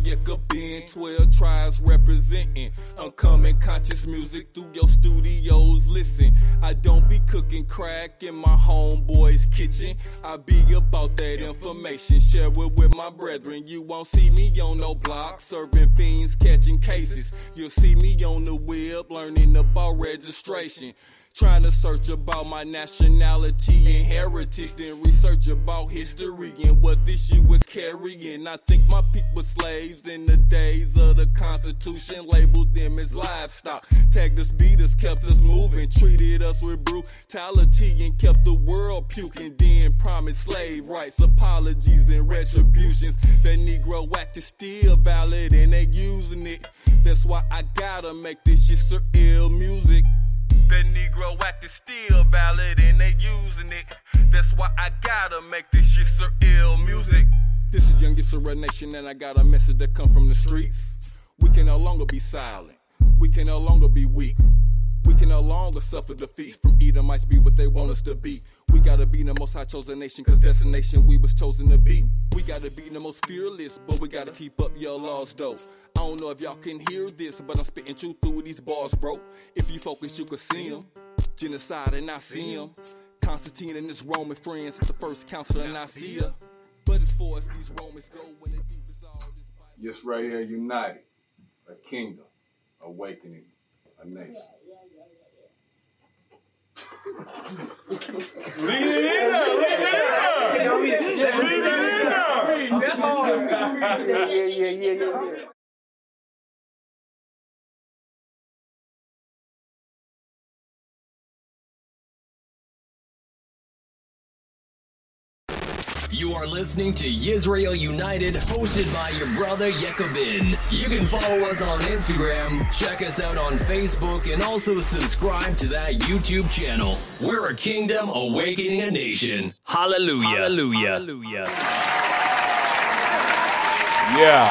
by Yekka 12 tribes representing. I'm coming conscious music through your studios. Listen, I don't be cooking crack in my homeboy's kitchen. I be about that information, share it with my brethren. You won't see me on no block, serving fiends, catching cases. You'll see me on the web, learning about registration. Trying to search about my nationality and heritage, then research about history and what this shit was carrying. I think my people were slaves in the days of the Constitution, labeled them as livestock. Tagged us, beat us, kept us moving, treated us with brutality and kept the world puking. Then promised slave rights, apologies, and retributions. The Negro Act is still valid and they using it. That's why I gotta make this shit surreal music. The Negro Act is still valid and they using it. That's why I gotta make this shit surreal music. This is Youngest Surreal Nation and I got a message that come from the streets. We can no longer be silent. We can no longer be weak. We can no longer suffer defeats from Edomites be what they want us to be. We gotta be the most high chosen nation, cause that's nation we was chosen to be. We gotta be the most fearless, but we gotta keep up your laws though. I don't know if y'all can hear this, but I'm spitting truth through these bars, bro. If you focus, you can see them. Genocide and I see them. Constantine and his Roman friends, the first council in Nicaea. But as far as these Romans go, when the deep is all this Yes, right here, united. A kingdom, awakening, a nation. Yeah, yeah, yeah, yeah, yeah. You are listening to Yisrael United, hosted by your brother Yekobin. You can follow us on Instagram, check us out on Facebook, and also subscribe to that YouTube channel. We're a kingdom awakening a nation. Hallelujah. Hallelujah. Hallelujah. Yeah.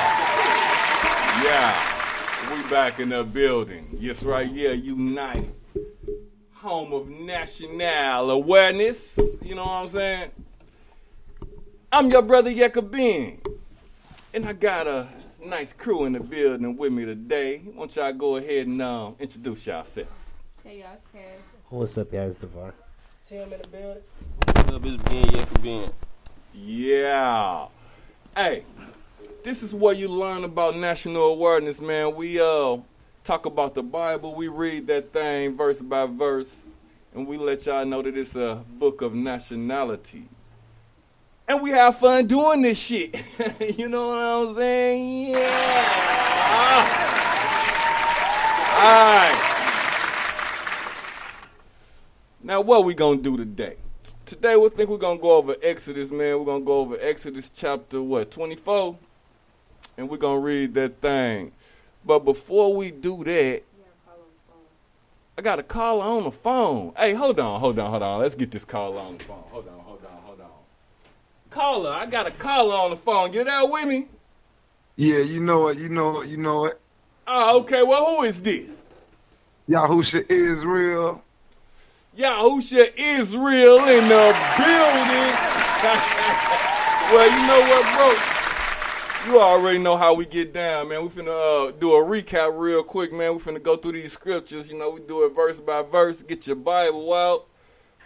Yeah. We back in the building. Yes, right. Yeah, united. Home of national awareness. You know what I'm saying? I'm your brother Yekabin. And I got a nice crew in the building with me today. Why don't y'all go ahead and um, introduce yourself? Hey y'all, it's Cash. What's up, guys? Devar. Tim in the building. What's up, it's Ben Yekabin. Yeah. Hey, this is where you learn about national awareness, man. We uh talk about the Bible, we read that thing verse by verse, and we let y'all know that it's a book of nationality. And we have fun doing this shit. you know what I'm saying? Yeah. Ah. All right. Now, what we gonna do today? Today, we think we're gonna go over Exodus, man. We're gonna go over Exodus chapter what, 24, and we're gonna read that thing. But before we do that, I got a caller on the phone. Hey, hold on, hold on, hold on. Let's get this caller on the phone. Hold on, hold on, hold on. Caller, I got a caller on the phone. You there with me? Yeah, you know it, you know it, you know it. Oh, okay. Well, who is this? Yahusha Israel. Yahusha Israel in the building. well, you know what, bro? You already know how we get down, man. We finna uh, do a recap real quick, man. We finna go through these scriptures. You know, we do it verse by verse. Get your Bible out.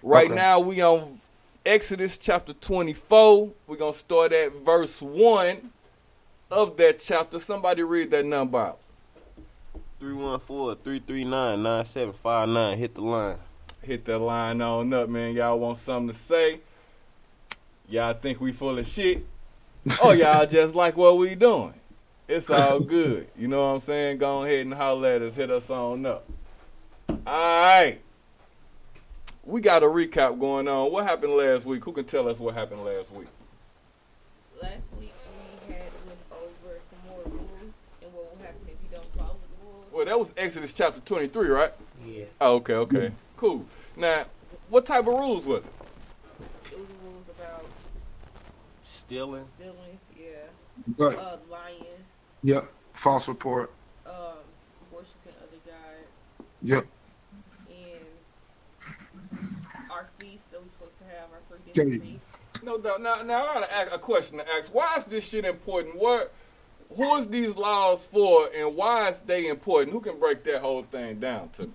Right Okay. now, we on Exodus chapter 24. We're gonna start at verse 1 of that chapter. Somebody read that number out. 314-339-9759. Hit the line. hit that line on up, man. Y'all want something to say? Y'all think we full of shit? oh, y'all just like what we doing. It's all good. You know what I'm saying? Go ahead and holler at us. Hit us on up. All right. We got a recap going on. What happened last week? Who can tell us what happened last week? Last week we had went over some more rules and what will happen if you don't follow the rules. Well, that was Exodus chapter 23, right? Yeah. Oh, okay, okay. Cool. Now, what type of rules was it? It was rules about Stealing. stealing, yeah, But uh, lying, yep, false report. um, worshiping other gods, Yep. and our feasts that we're supposed to have, our three Tell different you. No doubt. Now, now I got to ask a question to ask. Why is this shit important? What, who is these laws for, and why is they important? Who can break that whole thing down to me?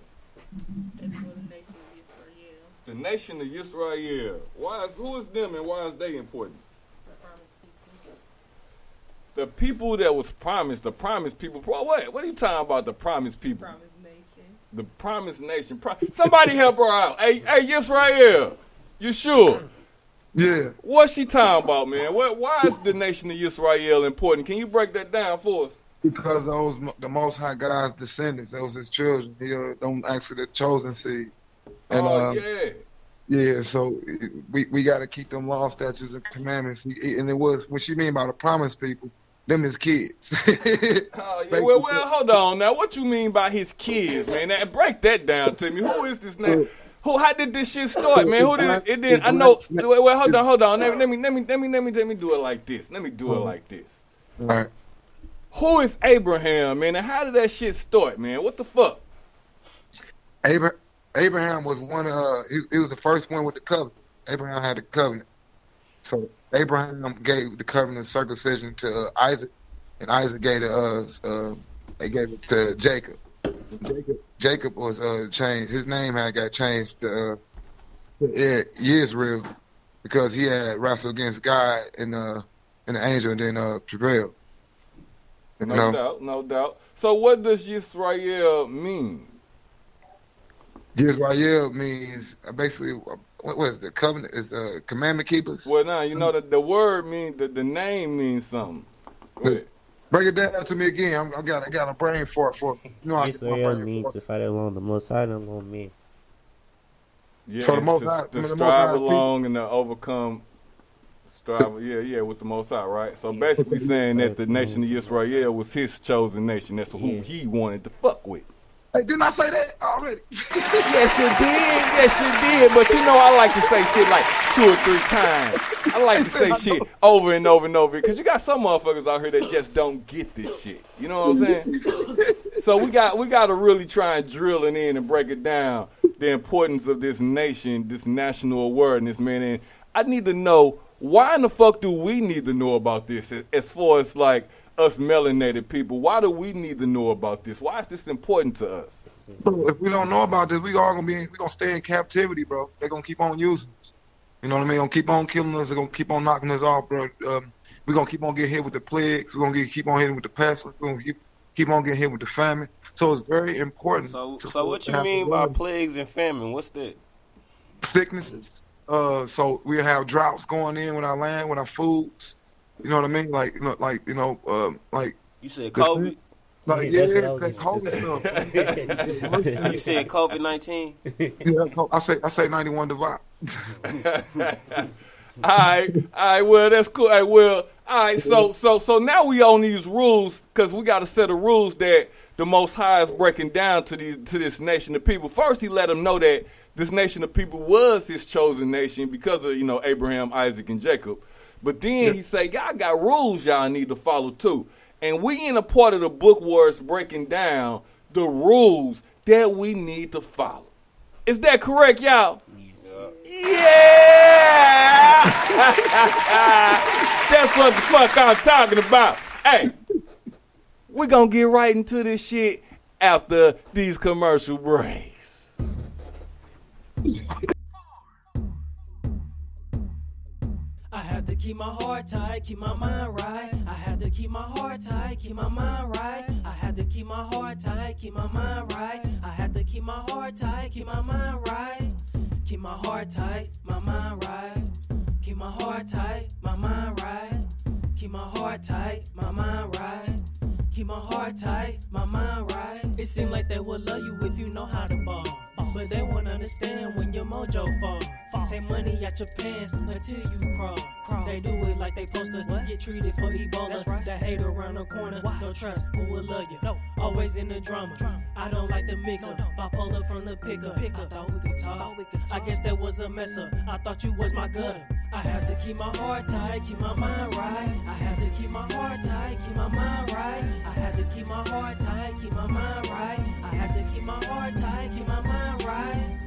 The nation of Israel, The nation of Israel. Why is who is them, and why is they important? the promised people. The people that was promised, the promised people. Bro, What? What are you talking about? The promised people. The Promised nation. The promised nation. Pro- Somebody help her out. Hey, hey, Israel. You sure? Yeah. What's she talking about, man? What? Why is the nation of Israel important? Can you break that down for us? Because those the Most High God's descendants, those his children, he uh, don't actually the chosen seed. And oh um, yeah. yeah, so we we got to keep them law, statutes, and commandments. And it was what she mean by the promised people. Them is kids. Oh, yeah. Well, well, hold on now. What you mean by his kids, man? Now, break that down to me. Who is this name? Who? How did this shit start, man? Who did it? Did I know? Wait, wait, hold on, hold on. Let me, let me, let me, let me, let me, let me do it like this. Let me do it like this. All right. Who is Abraham, man? And how did that shit start, man? What the fuck? Abraham, Abraham was one. Uh, he, he was the first one with the covenant. Abraham had the covenant. So Abraham gave the covenant circumcision to uh, Isaac, and Isaac gave it uh, uh, they gave it to Jacob. Jacob, Jacob was uh, changed. His name had got changed to, uh, to Israel because he had wrestled against God and uh, and the angel, and then uh, prevailed. You No know, doubt, no doubt. So, what does Yisrael mean? Israel means uh, basically what was the covenant is uh, commandment keepers. Well, now you know that the word means the, the name means something. Go ahead. Break it down to me again. I'm, I got I got a brain fart for it. You know I get my Israel brain means to fight along the Most High and along me. Yeah, So the Most to, High- to I mean, the Most strive High along and to overcome, strive, yeah, yeah, with the Most High, right? So basically saying that the nation of Israel was his chosen nation. That's who Yeah. he wanted to fuck with. Hey, didn't I say that already? Yes, you did. Yes, you did. But you know, I like to say shit like two or three times. I like to say shit over and over and over because you got some motherfuckers out here that just don't get this shit. You know what I'm saying? So we got we got to really try and drill it in and break it down the importance of this nation, this national awareness, man. And I need to know why in the fuck do we need to know about this? As far as like us melanated people, why do we need to know about this? Why is this important to us? If we don't know about this, we all gonna be we gonna stay in captivity, bro. They're gonna keep on using us. You know what I mean? Gonna keep on killing us. They're gonna keep on knocking us off, bro. Um, we're gonna keep on getting hit with the plagues. We're gonna get, keep on hitting with the pestilence. We're gonna keep keep on getting hit with the famine. So it's very important. So, to- so what to you mean by plagues and famine? What's that? sicknesses. Uh, so we have droughts going in with our land, with our foods. You know what I mean? Like, you know, like you know, um, like, You said COVID. like Yeah, yeah, that's what I was that COVID stuff. You said COVID nineteen. yeah, I say I say ninety one divide. all right, all right. Well, that's cool. All right, well, all right. So, so, so now we on these rules because we got a set of rules that the Most High is breaking down to these to this nation of people. First, He let them know that this nation of people was His chosen nation because of you know Abraham, Isaac, and Jacob. But then He say, y'all got rules y'all need to follow too. And we in a part of the book where it's breaking down the rules that we need to follow. Is that correct, y'all? Yeah! That's what the fuck I'm talking about. Hey, we're gonna get right into this shit after these commercial breaks. To keep my heart tight, keep my mind right. I had to keep my heart tight, keep my mind right. I had to keep my heart tight, keep my mind right. I had to keep my heart tight, keep my mind right. Keep my heart tight, my mind right. Keep my heart tight, my mind right. Keep my heart tight, my mind right. Keep my heart tight, my mind right. It seem like they would love you if you know how to ball. But they won't understand when your mojo fall. fall. Take money out your pants until you crawl. They do it like they supposed to get treated for Ebola. That hate around the corner, Why? Don't trust, who will love you? No, always in the drama. I don't like the mix up. Bipolar from the pickup. I thought we could talk. I guess that was a mess up. I thought you was my gutter. I have to keep my heart tight, keep my mind right. I have to keep my heart tight, keep my mind right. I have to keep my heart tight, keep my mind right. Keep my heart tight, keep my mind right.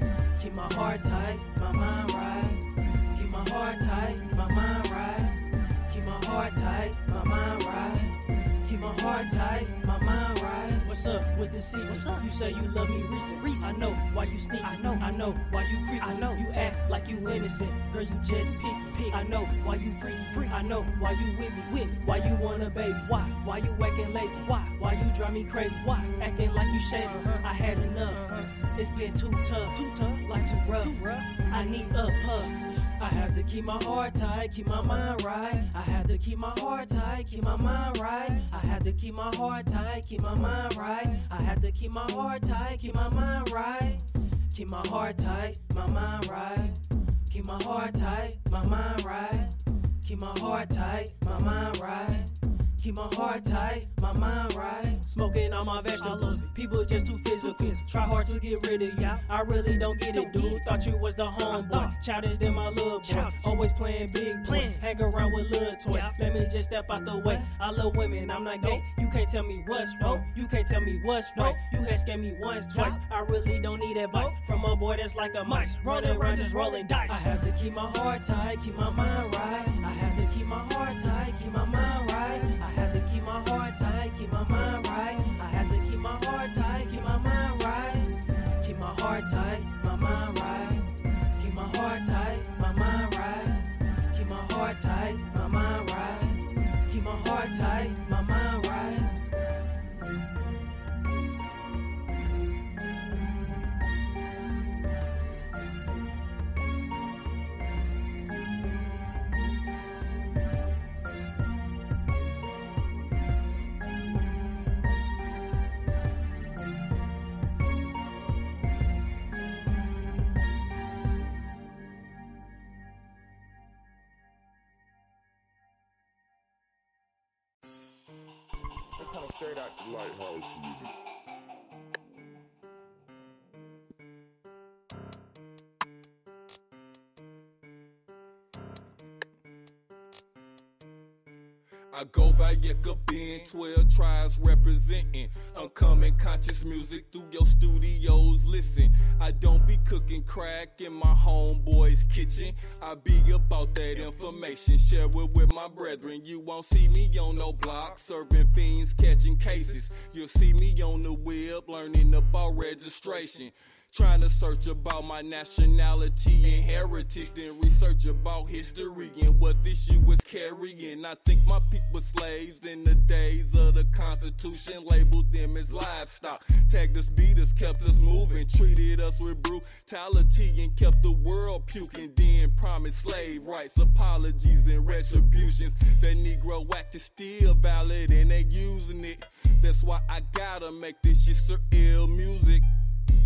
Keep my heart tight, my mind right. Keep my heart tight, my mind right. Keep my heart tight, my mind right. Keep my heart tight, my mind right. What's up with the C? What's up? You say you love me recent. recent. I know why you sneak. I know. I know why you creep. I know you act like you innocent. Girl, you just pick. pick. I know why you free. Free. I know why you with me. With why you want a baby. Why? Why you acting lazy? Why? Why you drive me crazy? Why? Acting like you shady. Uh-huh. I had enough. Uh-huh. It's been too tough. Too tough. Like too rough. Too rough. I need a puff. I have to keep my heart tight, keep my mind right. I have to keep my heart tight, keep my mind right. I have to keep my heart tight, keep my mind right. I have to keep my heart tight, keep my mind right. Keep my heart tight, my mind right. Keep my heart tight, my mind right. Keep my heart tight, my mind right. Keep my heart tight, my mind right. Smoking all my vegetables. People just too physical. Try hard to get rid of ya. I really don't get it, dude. Thought you was the homeboy. Childish than my little boy. Always playing big boy. Hang around with little toys. Let me just step out the way. I love women, I'm not gay. You can't tell me what's wrong. You can't tell me what's right. You had scared me once, twice. I really don't need advice from a boy that's like a mice. Running around just rolling dice. I have to keep my heart tight, keep my mind right. I have to keep my heart tight, keep my mind right. I keep my heart tight, keep my mind right. I have to keep my heart tight, keep my mind right. Keep my heart tight, my mind right. Keep my heart tight, my mind right. Keep my heart tight, my mind right. Of the lighthouse music. Yeka Ben, 12 tribes representing. Conscious music through your studios. Listen, I don't be cooking crack in my homeboy's kitchen. I be about that information, share it with my brethren. You won't see me on no block, serving fiends, catching cases. You'll see me on the web, learning about registration. Trying to search about my nationality and heritage, then research about history and what this shit was carrying. I think my people were slaves in the days of the Constitution, labeled them as livestock. Tagged us, beat us, kept us moving, treated us with brutality and kept the world puking. Then promised slave rights, apologies, and retributions. That Negro act is still valid and they using it. That's why I gotta make this shit ill music.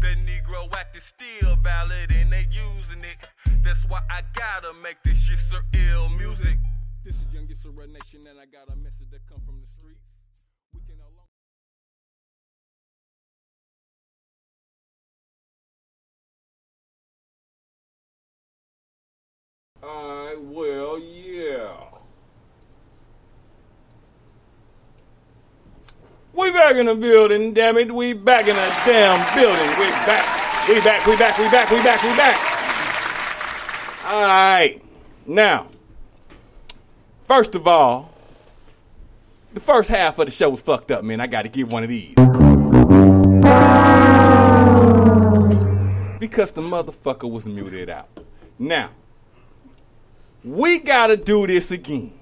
That Negro act is still valid and they using it. That's why I gotta make this shit so ill music. This is Young Issera Nation and I got a message that come from the streets. We can no longer Alright, well, yeah. We back in the building, damn it. We back in the damn building. We back. We back, we back, we back, we back, we back. Alright. Now, first of all, the first half of the show was fucked up, man. I gotta give one of these. Because the motherfucker was muted out. Now, we gotta do this again.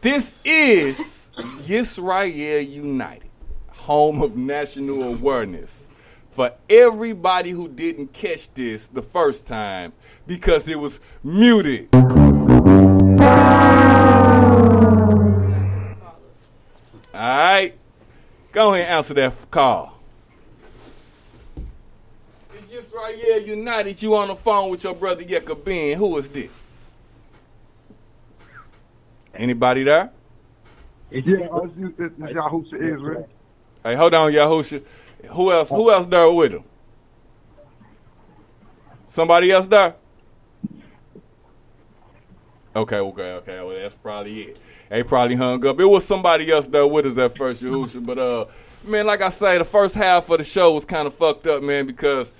This is Yisrael United, home of national awareness. For everybody who didn't catch this the first time, because it was muted. All right. Go ahead and answer that call. It's right here, United. You on the phone with your brother Yeka Ben. Who is this? Anybody there? Yeah, this is Yahusha Israel. Hey, hold on, Yahusha. Who else? Who else there with him? Somebody else there? Okay, okay, okay. Well, that's probably it. They probably hung up. It was somebody else there with us at first, Yahusha. But uh, man, like I say, the first half of the show was kind of fucked up, man, because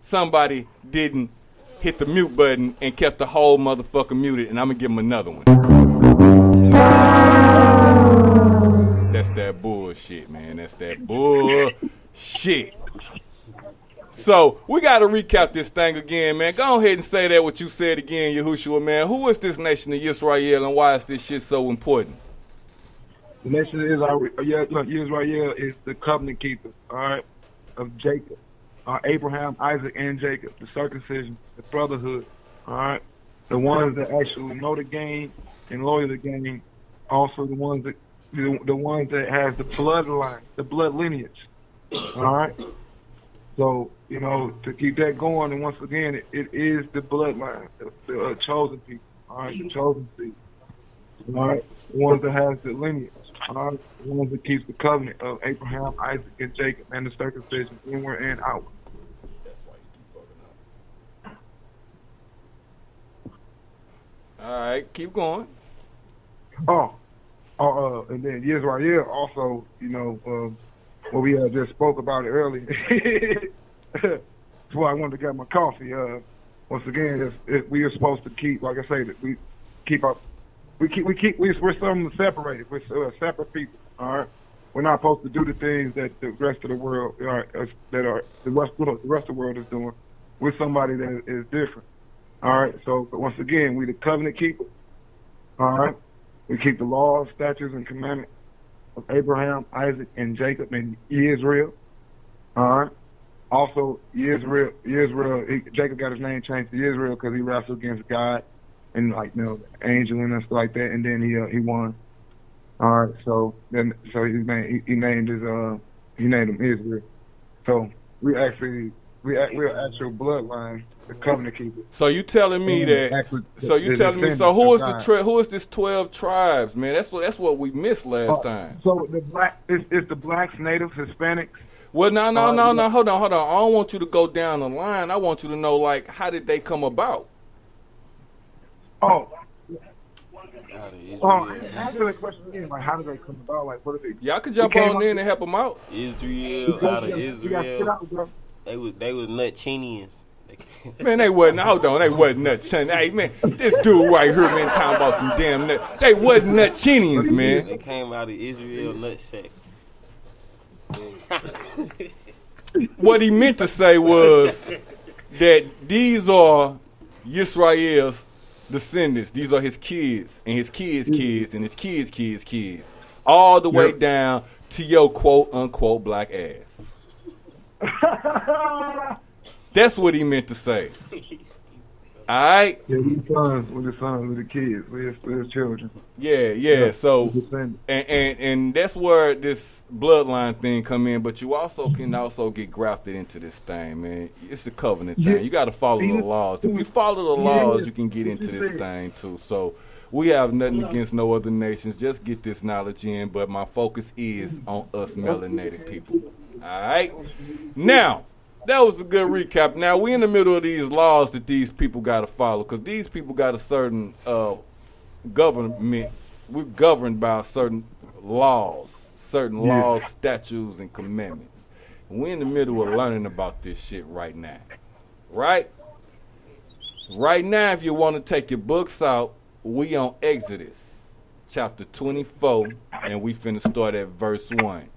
somebody didn't hit the mute button and kept the whole motherfucker muted, and I'm gonna give him another one. That's that bullshit, man. That's that bullshit. So we got to recap this thing again, man. Go ahead and say that what you said again, Yahushua, man. Who is this nation of Israel, and why is this shit so important? The nation of Israel, Israel is the covenant keeper, all right, of Jacob, uh, Abraham, Isaac, and Jacob, the circumcision, the brotherhood, all right, the ones that actually know the game and loyal to the game, also the ones that the, the ones that has the bloodline, the blood lineage, all right. So you know to keep that going, and once again, it, it is the bloodline, the, the uh, chosen people, all right, the chosen people, all right, the ones that has the lineage, all right, the ones that keeps the covenant of Abraham, Isaac, and Jacob, and the circumcision inward and outward. All right, keep going. Oh, oh, uh, and then Israel also, you know, um, what we uh, just spoke about it earlier. That's why I wanted to get my coffee. Uh, once again, if, if we are supposed to keep, like I say, we keep up, we keep, we keep, we, we're something separated. We're uh, separate people. All right, we're not supposed to do the things that the rest of the world are, uh, that are the rest, the rest of the world is doing. We're somebody that is different. All right, so once again, we the covenant keeper. All right, we keep the laws, statutes, and commandments of Abraham, Isaac, and Jacob, and Israel. All right. Also, Israel, Israel, he, Jacob got his name changed to Israel because he wrestled against God and like you know, the angel and stuff like that, and then he uh, he won. All right, so then so he named he, he named his uh he named him Israel. So we actually we we're actual bloodline, the covenant keeper. So you telling me And that? actually So you the telling me? So descendants who of is the tri- who is this twelve tribes, man? That's what that's what we missed last Uh, time. So the black it's, it's the blacks, natives, Hispanics. Well, no, no, uh, no, no. Hold on, hold on. I don't want you to go down the line. I want you to know, like, how did they come about? Oh, Israel. oh, answer that question again. Like, how did they come about? Like, what did they? Y'all could jump on in and help them out. Israel out of You gotta get Israel. They was they was Nutchinians. Man, they wasn't. Hold on, they wasn't nuts. Hey, man, this dude right here, man, talking about some damn nut. They wasn't nutchinians, man. They came out of Israel nutsack. What he meant to say was that these are Yisrael's descendants. These are his kids and his kids' kids and his kids' kids' kids, all the way Yep. down to your quote unquote black ass. That's what he meant to say. All right. Yeah, with his sons, with his sons, with the kids, with his, with children. Yeah, yeah. Yeah, So, and, and and that's where this bloodline thing come in. But you also can also get grafted into this thing, man. It's a covenant thing. Yeah. You got to follow the laws. If you follow the Yeah. laws, you can get into this thing too. So. We have nothing against no other nations. Just get this knowledge in. But my focus is on us melanated people. All right. Now, that was a good recap. Now we in the middle of these laws that these people got to follow because these people got a certain uh, government. We're governed by certain laws, certain Yeah. laws, statutes, and commandments. We're in the middle of learning about this shit right now, right? Right now, if you want to take your books out, we on Exodus chapter 24, and we finna start at verse 1.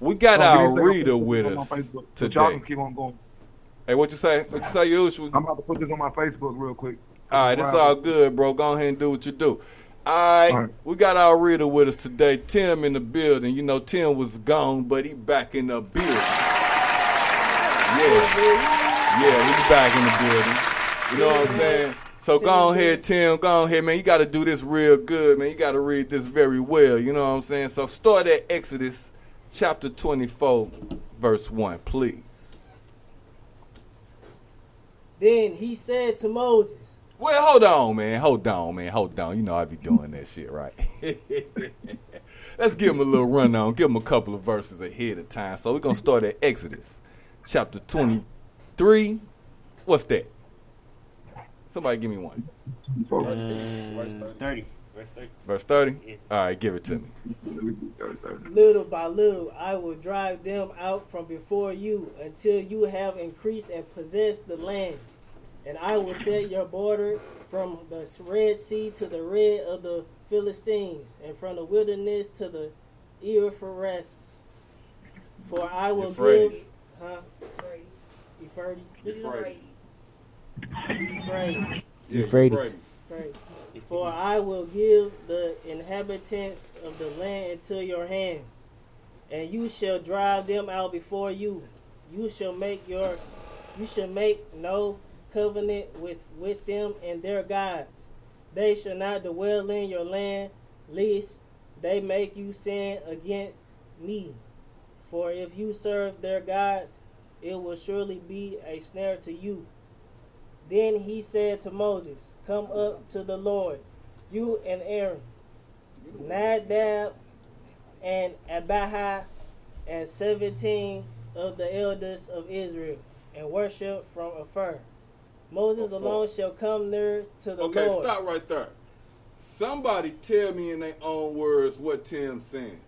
We got our give me a second. reader with this on my us Facebook. Y'all today. can keep on going. Hey, what you say? What you say, usual? I'm about to put this on my Facebook real quick. All right, it's Wow. all good, bro. Go ahead and do what you do. All right, All right. we got our reader with us today, Tim in the building. You know, Tim was gone, but he back in the building. Yeah, yeah, he's back in the building. You know what I'm saying? So go ahead, Tim. Go ahead, man. You got to do this real good, man. You got to read this very well. You know what I'm saying? So start at Exodus chapter 24, verse 1, please. Then he said to Moses, Well, hold on, man. Hold on, man. Hold on. You know I be doing that shit, right? Let's give him a little rundown. Give him a couple of verses ahead of time. So we're going to start at Exodus, chapter 23. What's that? Somebody give me one. Uh, 30. Verse 30. Verse 30? All right, give it to me. Little by little, I will drive them out from before you until you have increased and possessed the land. And I will set your border from the Red Sea to the red of the Philistines, and from the wilderness to the Euphrates. For I will Euphrates. give, huh? Euphrates. Euphrates. Euphrates. Yeah, Euphrates. Right. For I will give the inhabitants of the land into your hand, and you shall drive them out before you. You shall make your you shall make no covenant with, with them and their gods. They shall not dwell in your land, lest they make you sin against me. For if you serve their gods, it will surely be a snare to you. Then he said to Moses, Come up to the Lord, you and Aaron, Nadab and Abihu, and seventeen of the elders of Israel, and worship from afar. Moses Afar. alone shall come near to the Okay, Lord. stop right there. Somebody tell me in their own words what Tim's saying.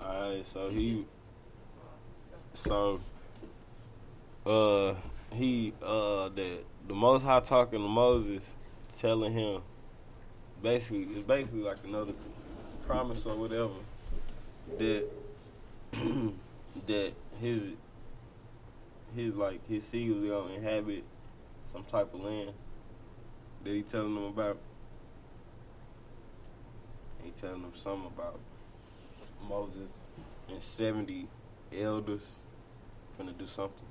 Alright, so he so uh he uh the the most high talking to Moses telling him basically it's basically like another promise or whatever that that his his like his seed was gonna inhabit some type of land that he telling them about. He telling them something about Moses and seventy elders finna do something.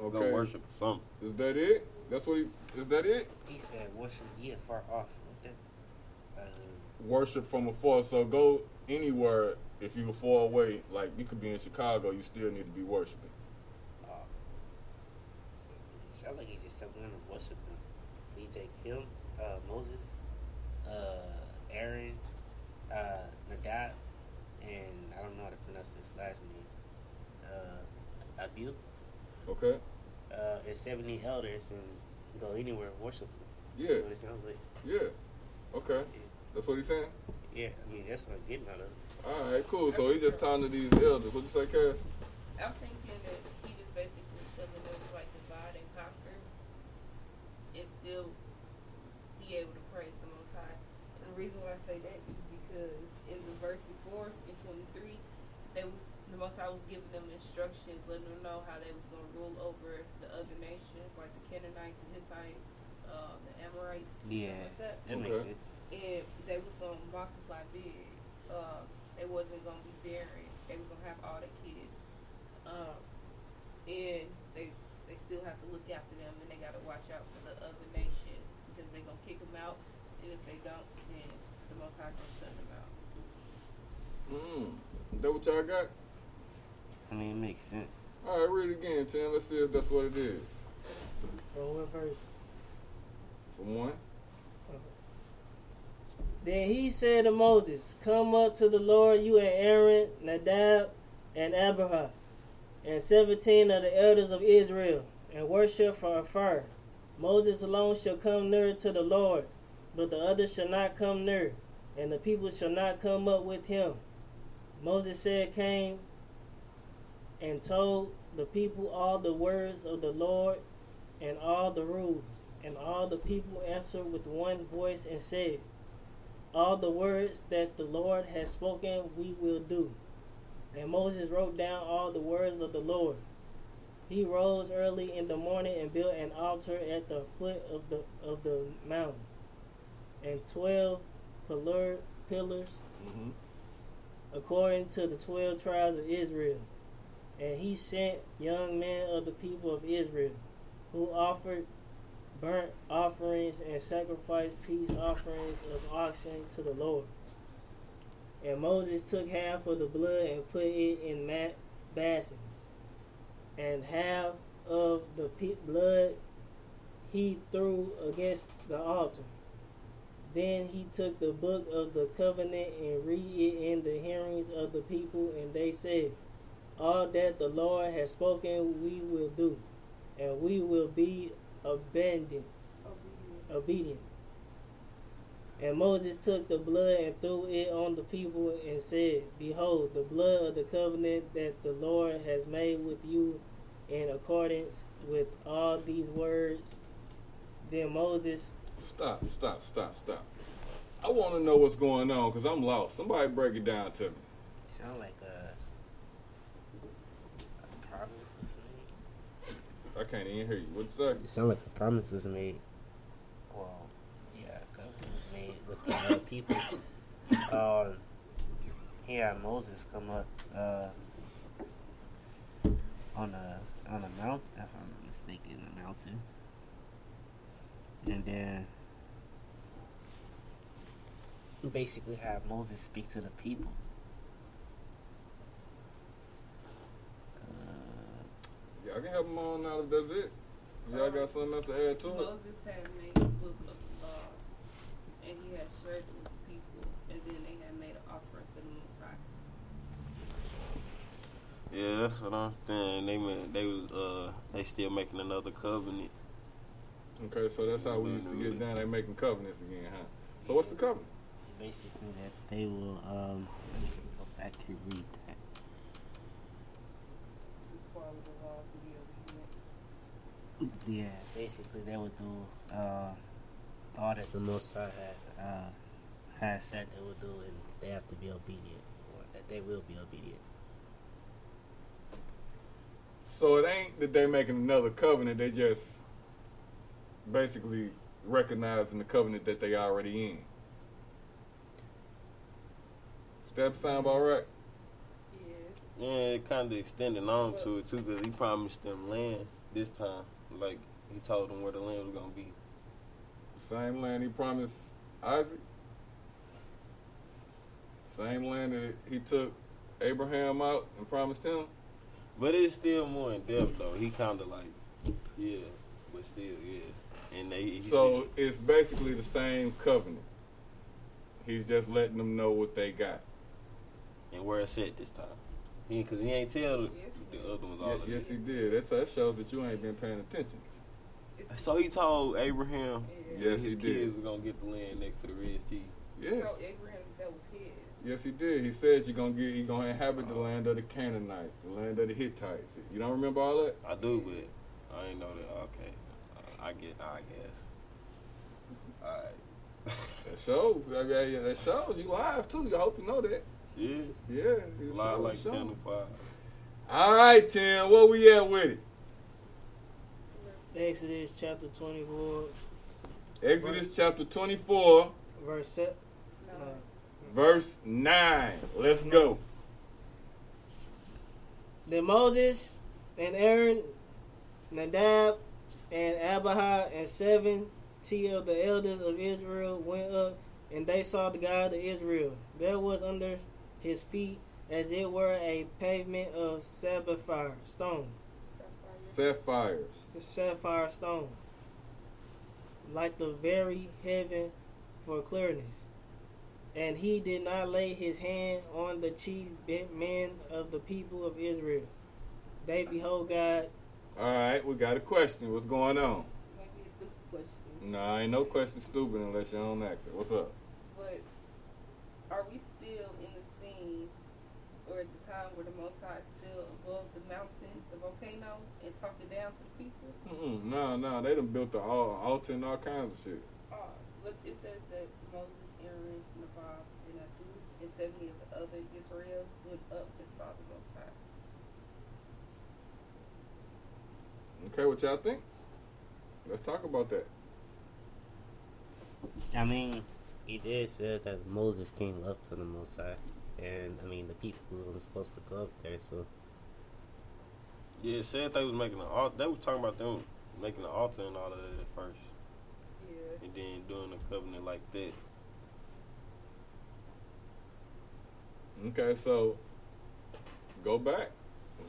Okay. Go worship or something. Is that it? That's what he. Is that it? He said, worship ye far off. Okay. Uh, Worship from afar. So go anywhere if you are far away. Like you could be in Chicago, you still need to be worshiping. uh, sound like he just told them to worship him. He take him, uh, Moses, uh, Aaron, uh, Nadab, and I don't know how to pronounce his last name. Uh, Abiel, Okay. Uh, and 70 elders and go anywhere and worship him. Yeah. That's what it sounds like. Yeah. Okay. That's what he's saying. Yeah, I mean, that's what I'm getting out of it. All right, cool. So he just talking to these elders. What you say, Cass? I'm thinking that he just basically telling them to like divide and conquer and still be able to praise the Most High. And the reason why I say that is because in the verse before, in 23, they was, the Most High was giving them instructions, letting them know how they was going to rule over the other nations, like the Canaanites, the Hittites, uh, the Amorites, Yeah, like that. that makes Okay. sense. and they was gonna multiply big. Uh, they wasn't gonna be barren. They was gonna have all the kids. Um, and they they still have to look after them, and they gotta watch out for the other nations because they gonna kick them out, and if they don't, then the Most High gonna shut them out. Mm. That what y'all got? I mean, it makes sense. All right, read it again, Tim. Let's see if that's what it is. From what verse? From one. Then he said to Moses, Come up to the Lord, you and Aaron, Nadab, and Abihu, and seventeen of the elders of Israel, and worship from afar. Moses alone shall come near to the Lord, but the others shall not come near, and the people shall not come up with him. Moses said, came and told the people all the words of the Lord and all the rules. And all the people answered with one voice and said, All the words that the Lord has spoken we will do. And Moses wrote down all the words of the Lord. He rose early in the morning and built an altar at the foot of the of the mountain, and twelve pillar, pillars Mm-hmm. according to the twelve tribes of Israel. And he sent young men of the people of Israel, who offered burnt offerings and sacrificed peace offerings of oxen to the Lord. And Moses took half of the blood and put it in mat basins, and half of the pe- blood he threw against the altar. Then he took the book of the covenant and read it in the hearings of the people, and they said, All that the Lord has spoken, we will do, and we will be abandoned, obedient. And Moses took the blood and threw it on the people and said, Behold, the blood of the covenant that the Lord has made with you in accordance with all these words. Then Moses Stop, stop, stop, stop. I want to know what's going on because I'm lost. Somebody break it down to me. Sound like a, a promise is made. I can't even hear you. What's that? It sound like a promise is made. Well, yeah, a covenant was made with the other people. Um, he had Moses come up uh, on a on a mount, if I'm not mistaken, a mountain, and then basically have Moses speak to the people. Y'all can help them on now if that's it. Y'all got something else to add to it? Moses had made a book of the laws, and he had shared it with the people, and then they had made an offering to the Most High. Yeah, that's what I'm saying. They meant they was uh they still making another covenant. Okay, so that's how we used to get down. They making covenants again, huh? So what's the covenant? basically that they will um go back and read that. To follow the laws and be obedient. Yeah, basically they would do uh all that the Most High had uh had said they would do and they have to be obedient or that they will be obedient. So it ain't that they making another covenant. They just basically recognizing the covenant that they already in. Does that sound about right? Yeah. Yeah, it kind of extending on to it too, cause he promised them land this time. Like he told them where the land was gonna be. Same land he promised Isaac. Same land that he took Abraham out and promised him. But it's still more in depth though. He kind of like, yeah, but still, yeah. And they he So it's basically the same covenant. He's just letting them know what they got. and where it's at this time. Cause he ain't tell the, the other ones all Ye- of yes, he did. That's, that shows that you ain't been paying attention. So he told Abraham Yes, his he kids did. were gonna get the land next to the Red Sea. Yes. So Abraham, that was his. Yes, he did. He said you're gonna get, you're gonna inhabit the land of the Canaanites, the land of the Hittites. You don't remember all that? I do, but I ain't know that. Okay, I get. I guess. All right. That shows. I mean, yeah, that shows. You live too. I hope you know that. Yeah. Yeah. it Lie like shows. Channel Five. All right, Tim. Where we at with it? Exodus chapter 24, Exodus chapter 24, verse 7. verse 9. Let's go. Then Moses and Aaron, Nadab and Abihu and seventy of the elders of Israel went up, and they saw the God of Israel. There was under his feet as it were a pavement of sapphire stone, Sapphires. The sapphire stone, like the very heaven for clearness. And he did not lay his hand on the chief men of the people of Israel. They behold God. All right, we got a question. What's going on? Maybe it's a question. No, ain't no question stupid unless you don't ask it. What's up? But are we still in the scene or at the time where the Most High is still above the mountain, the volcano, and talking down to the people? Mm-mm, no, no, they done built the al- altar and all kinds of shit. Uh, but it says that Moses, Aaron, Nabal, and Abu, and 70 of the other Israels stood up and saw the Most High. Okay, what y'all think? Let's talk about that. I mean, he did say that Moses came up to the Most High, and I mean the people were supposed to go up there. So Yeah, it said they was making an altar. They was talking about them making an altar and all of that at first, Yeah. and then doing a covenant like that. Okay, so go back.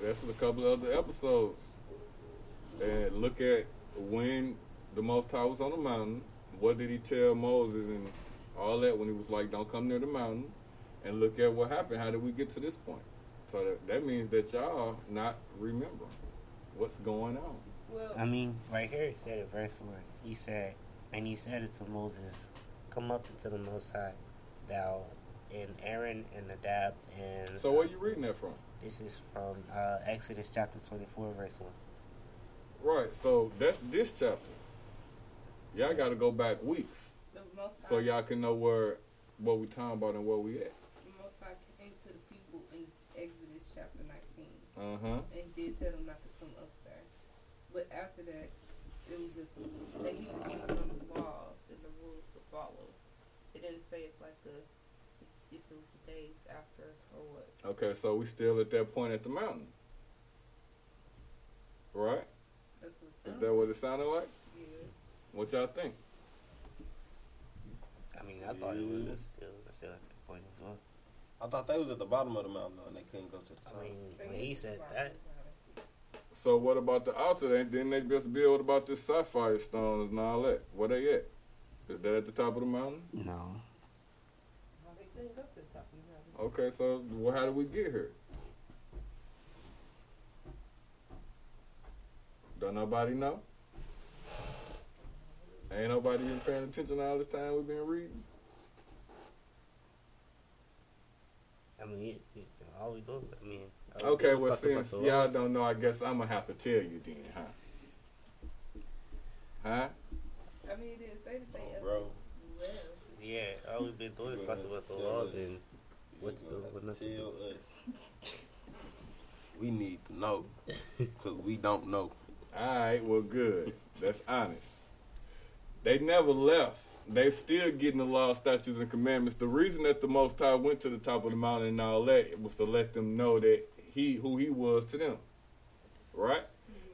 That's a couple of other episodes, and look at when the Most High was on the mountain. What did he tell Moses and all that when he was like, "Don't come near the mountain"? And look at what happened. How did we get to this point? So that, that means that y'all not remembering what's going on. Well, I mean, right here it said it verse one. He said, and he said it to Moses, "Come up into the Most High, thou and Aaron and Nadab and." So where you reading that from? This is from uh, Exodus chapter twenty-four, verse one. Right. So that's this chapter. Y'all got to go back weeks the Most High, so y'all can know where what we talking about and where we at. the Most High came to the people in Exodus chapter 19 Uh huh. and did tell them not to come up there. But after that, it was just that he was giving them the laws and the rules to follow. It didn't say if like the if it was the days after or what. Okay, so we still at that point at the mountain, right? That's what Is that what it sounded like? Yeah. What y'all think? I mean, I thought it was still still at that point as well. I thought they was at the bottom of the mountain though, and they couldn't go to the I top. mean, when he said that, So what about the altar? They Didn't they just build about the sapphire stones and all that? Where they at? Is that at the top of the mountain? no. How they couldn't go to the top of the mountain. Okay, so well, how did we get here? Don't nobody know? Ain't nobody been paying attention all this time we've been reading? I mean, it, it, all we do, I mean. all Okay, well talk since y'all laws. don't know, I guess I'm gonna have to tell you then, huh? Huh? I mean, it didn't say that they oh, ever Bro, left. Yeah, all we've been doing is talking gonna about the laws us. and what to do, gonna what tell us. We need to know, cause we don't know. All right, well, good. That's honest. They never left. They still getting the law, statutes, and commandments. The reason that the Most High went to the top of the mountain and all that was to let them know that he, who he was to them. Right?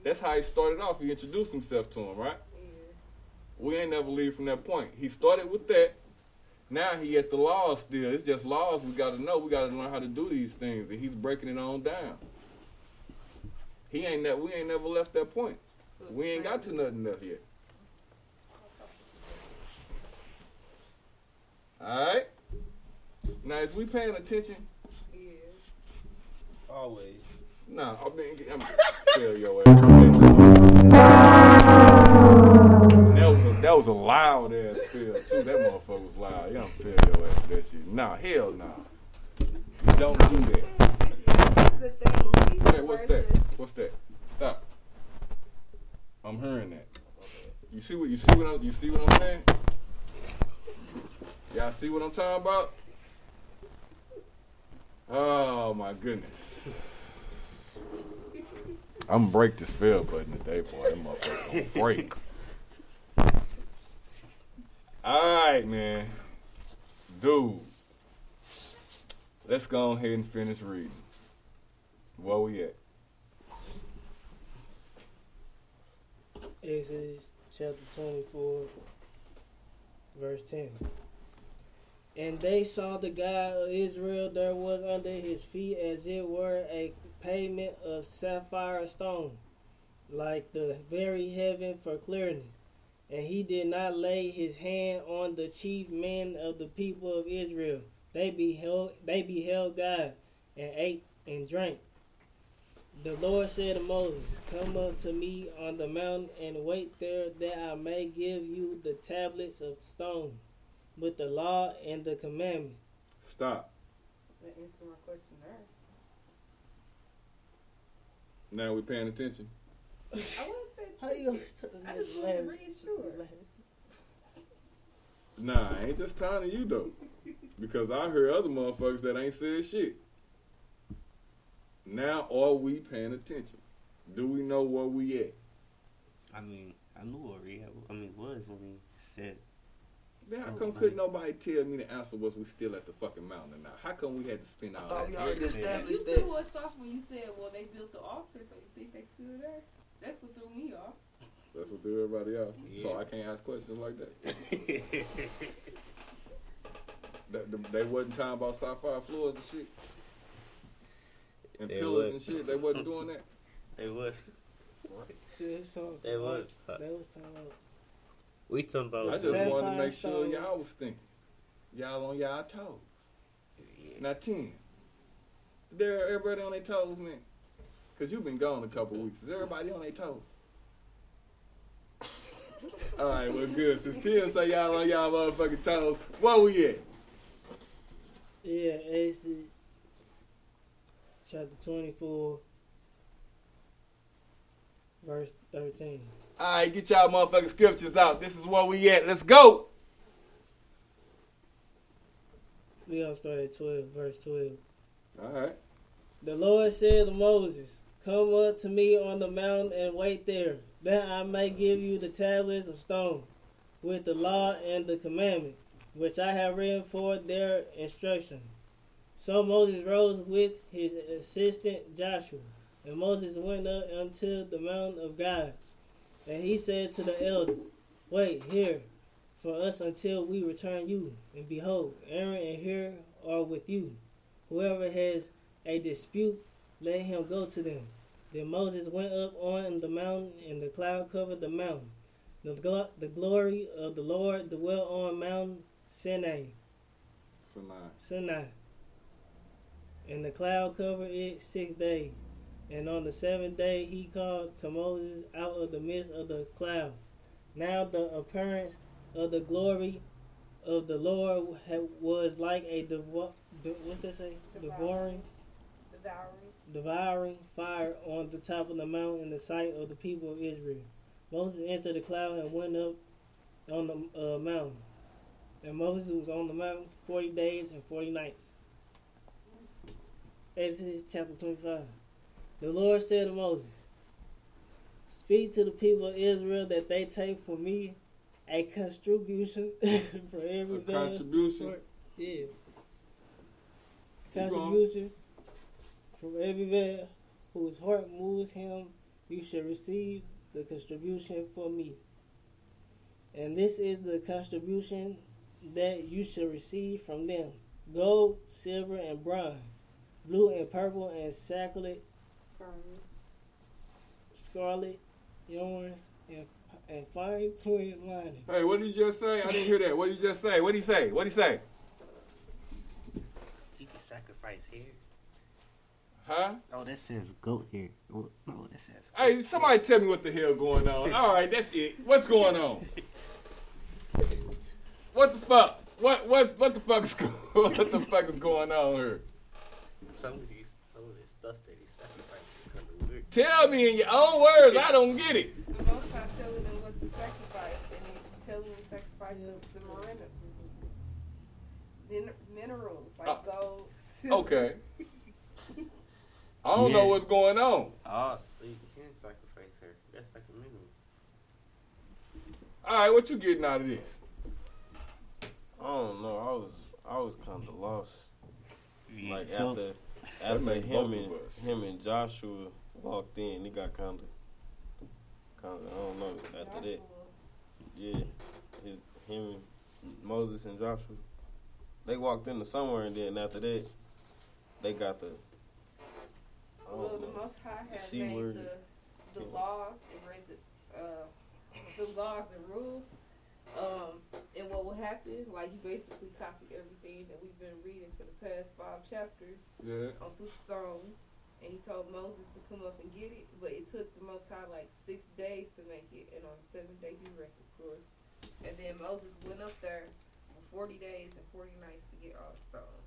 That's how he started off. He introduced himself to them, right? We ain't never leave from that point. He started with that. Now he at the laws still. It's just laws we got to know. We got to learn how to do these things, and he's breaking it on down. He ain't that. We ain't never left that point. We ain't got to nothing else yet. All right. Now, is we paying attention? Yeah. Always. Nah, I mean, I'm feel your ass. That was a that was a loud ass feel too. That motherfucker was loud. You don't feel your ass that shit. Nah, hell nah. Don't do that. Hey, what's that? What's that? Stop. I'm hearing that. You see what you see what I'm, you see what I'm saying? Y'all see what I'm talking about? Oh my goodness. I'm gonna break this fail button today, boy. That motherfucker gonna break. Alright, man. Dude. Let's go ahead and finish reading. Where we at? Exodus chapter 24, verse 10. And they saw the God of Israel, there was under his feet as it were a pavement of sapphire stone, like the very heaven for clearness. And he did not lay his hand on the chief men of the people of Israel. They beheld they beheld God and ate and drank. The Lord said to Moses, Come up to me on the mountain and wait there that I may give you the tablets of stone with the law and the commandment. Stop. That answered my question there. Now we paying attention. I was paying How you attention. I just wanted to reassure. Nah, I ain't just talking to you though. Because I heard other motherfuckers that ain't said shit. Now are we paying attention? Do we know where we at? I mean, I knew where we had, I mean, was when we said. Man, how come couldn't nobody tell me the answer was we still at the fucking mountain now? How come we had to spend all thought that? we already time? established You that. threw us off when you said, well, they built the altar, so you think they still there? That's what threw me off. That's what threw everybody off. So I can't ask questions like that. that, They wasn't talking about sci-fi floors and shit. And They pillars would. and shit. They wasn't doing that. They was. Yeah, so- They was. They was talking about We talking about. I just wanted to make sure stone. y'all was thinking. Y'all on y'all toes. Not ten. There, everybody on their toes, man. Cause you've been gone a couple weeks. Is everybody on their toes? All right, well, good. Since ten say y'all on y'all motherfucking toes, where we at? Yeah, Exodus chapter 24, verse 13. All right, get y'all motherfucking scriptures out. This is where we at. Let's go. We gonna start at 12, verse 12. All right. The Lord said to Moses, Come up to me on the mountain and wait there, that I may give you the tablets of stone, with the law and the commandment, which I have written for their instruction. So Moses rose with his assistant Joshua, and Moses went up unto the mountain of God. And he said to the elders, Wait here for us until we return you. And behold, Aaron and Hur are with you. Whoever has a dispute, let him go to them. Then Moses went up on the mountain, and the cloud covered the mountain. The, glo- the glory of the Lord dwelt on Mount Sinai. Sinai. Sinai. And the cloud covered it six days. And on the seventh day he called to Moses out of the midst of the cloud. Now the appearance of the glory of the Lord was like a devo- de- what they say? Devouring, Devouring. devouring fire on the top of the mountain in the sight of the people of Israel. Moses entered the cloud and went up on the uh, mountain. And Moses was on the mountain 40 days and 40 nights. Exodus chapter 25. The Lord said to Moses, Speak to the people of Israel that they take for me a contribution for every A man. contribution? for- yeah. Contribution from every man whose heart moves him, you shall receive the contribution for me. And this is the contribution that you shall receive from them gold, silver, and bronze, blue and purple, and scarlet, scarlet, yarns, and, and fine twin lining. Hey, what did you just say? I didn't hear that. What did you just say? What did he say? What did he say? You can sacrifice here. Huh? Oh, that says goat here. Oh, No, that says. Hey, somebody tell me what the hell going on. All right, that's it. What's going on? What the fuck? What what what the fuck is go- what the fuck is going on here? Some of these, some of this stuff that he sacrifices is kind of weird. Tell me in your own words. I don't get it. The Most High telling them what to sacrifice, and he telling them sacrifice the, the minerals like Uh, gold. silver. Okay. I don't know what's going on. Oh, so you can sacrifice her. That's like a minimum. All right, what you getting out of this? I don't know. I was I was kind of lost. like so- after after him and him and Joshua walked in, it got kind of kind of I don't know. After that, yeah, his him Moses and Joshua, they walked into somewhere, and then after that, they got the I don't the know. Most High The has C made word. the, the laws and raised it, uh, the laws and rules. Um, and what will happen, like he basically copied everything that we've been reading for the past five chapters Yeah. onto stone. And he told Moses to come up and get it, but it took the Most High like six days to make it, and on the seventh day he rested, of course. And then Moses went up there for 40 days and 40 nights to get all the stones.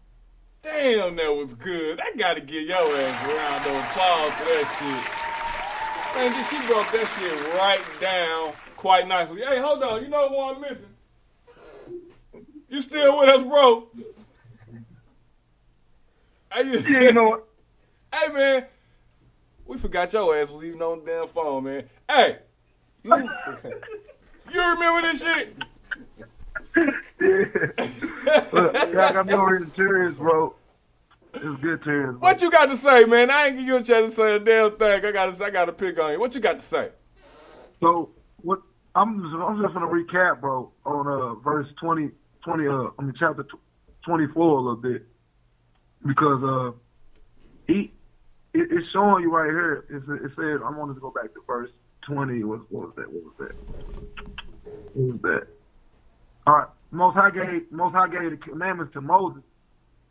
Damn, that was good. I gotta give your ass a round of applause for that shit. Man, she broke that shit right down quite nicely. Hey, hold on. You know what I'm missing? You still with us, bro? Hey, you, you know what? Hey man, we forgot your ass was even on the damn phone, man. Hey, you, you remember this shit? Look, y'all got me over here in tears, bro. It's good tears. Bro. What you got to say, man? I ain't give you a chance to say a damn thing. I got to, I got to pick on you. What you got to say? So what? I'm just, I'm just gonna recap, bro, on uh verse 20, 20 uh, I mean chapter tw- 24 a little bit because uh he it, it's showing you right here. It, sa- it says I wanted to go back to verse 20. What, what was that? What was that? What was that? All right. Most High gave Most High gave the commandments to Moses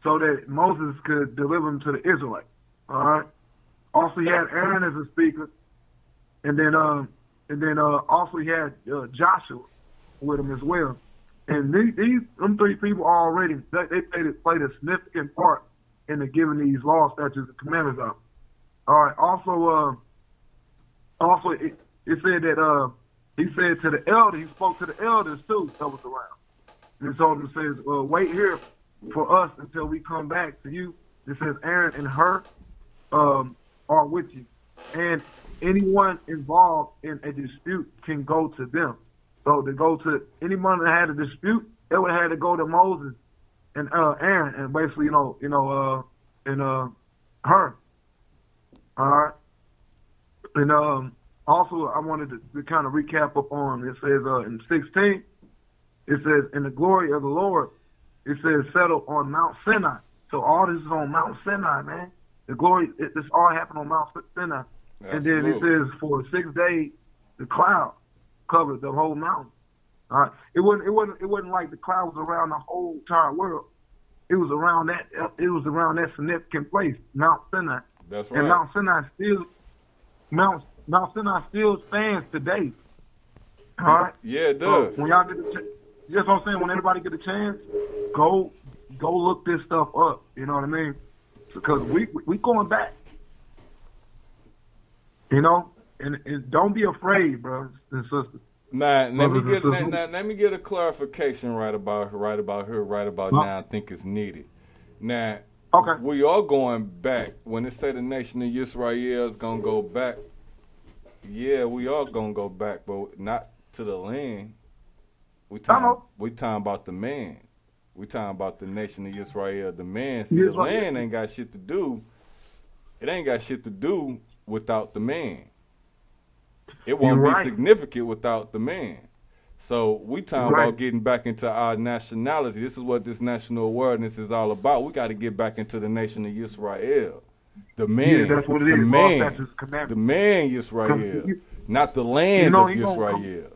so that Moses could deliver them to the Israelites. All right. Also, he had Aaron as a speaker, and then um and then uh also he had uh, Joshua with him as well. And these, these them three people already they, they played, played a significant part in the giving these laws, statutes, and commandments out. All right. Also, uh, also it, it said that uh, he said to the elder, he spoke to the elders too that was around. And told them says, uh, wait here for us until we come back to you. It says Aaron and Hur um, are with you, and anyone involved in a dispute can go to them. So to go to anyone that had a dispute, they would have had to go to Moses and uh, Aaron, and basically, you know, you know, uh, and uh, Hur. All right. And um, also, I wanted to, to kind of recap up on it says uh, in 16, it says, in the glory of the Lord, it says, settle on Mount Sinai. So all this is on Mount Sinai, man. The glory, it, this all happened on Mount Sinai. And then it says, for six days, the cloud covered the whole mountain. All right. It wasn't. It wasn't. It wasn't like the cloud was around the whole entire world. It was around that. It was around that significant place, Mount Sinai. That's right. And. Mount Sinai still, Mount Mount Sinai still stands today. All right. Yeah, it So does. when y'all get the chance, that's what I'm saying. When everybody get a chance, go go look this stuff up. You know what I mean? Because we we going back. You know, and, and don't be afraid, brothers and sisters. Now, let me get now, now, let me get a clarification right about right about here, right about now. I think it's needed. Now, okay, we are going back. When it say the nation of Israel is gonna go back, yeah, we are gonna go back, but not to the land. We talking we talking about the man. We talking about the nation of Israel, the man. See, the land ain't got shit to do. It ain't got shit to do without the man. It won't You're be right. significant without the man. So we talking Right. about getting back into our nationality. This is what this national awareness is all about. We got to get back into the nation of Israel. The man, Yeah, that's what it the is. Man, the man Israel, You- not the land You know, of Israel. Israel.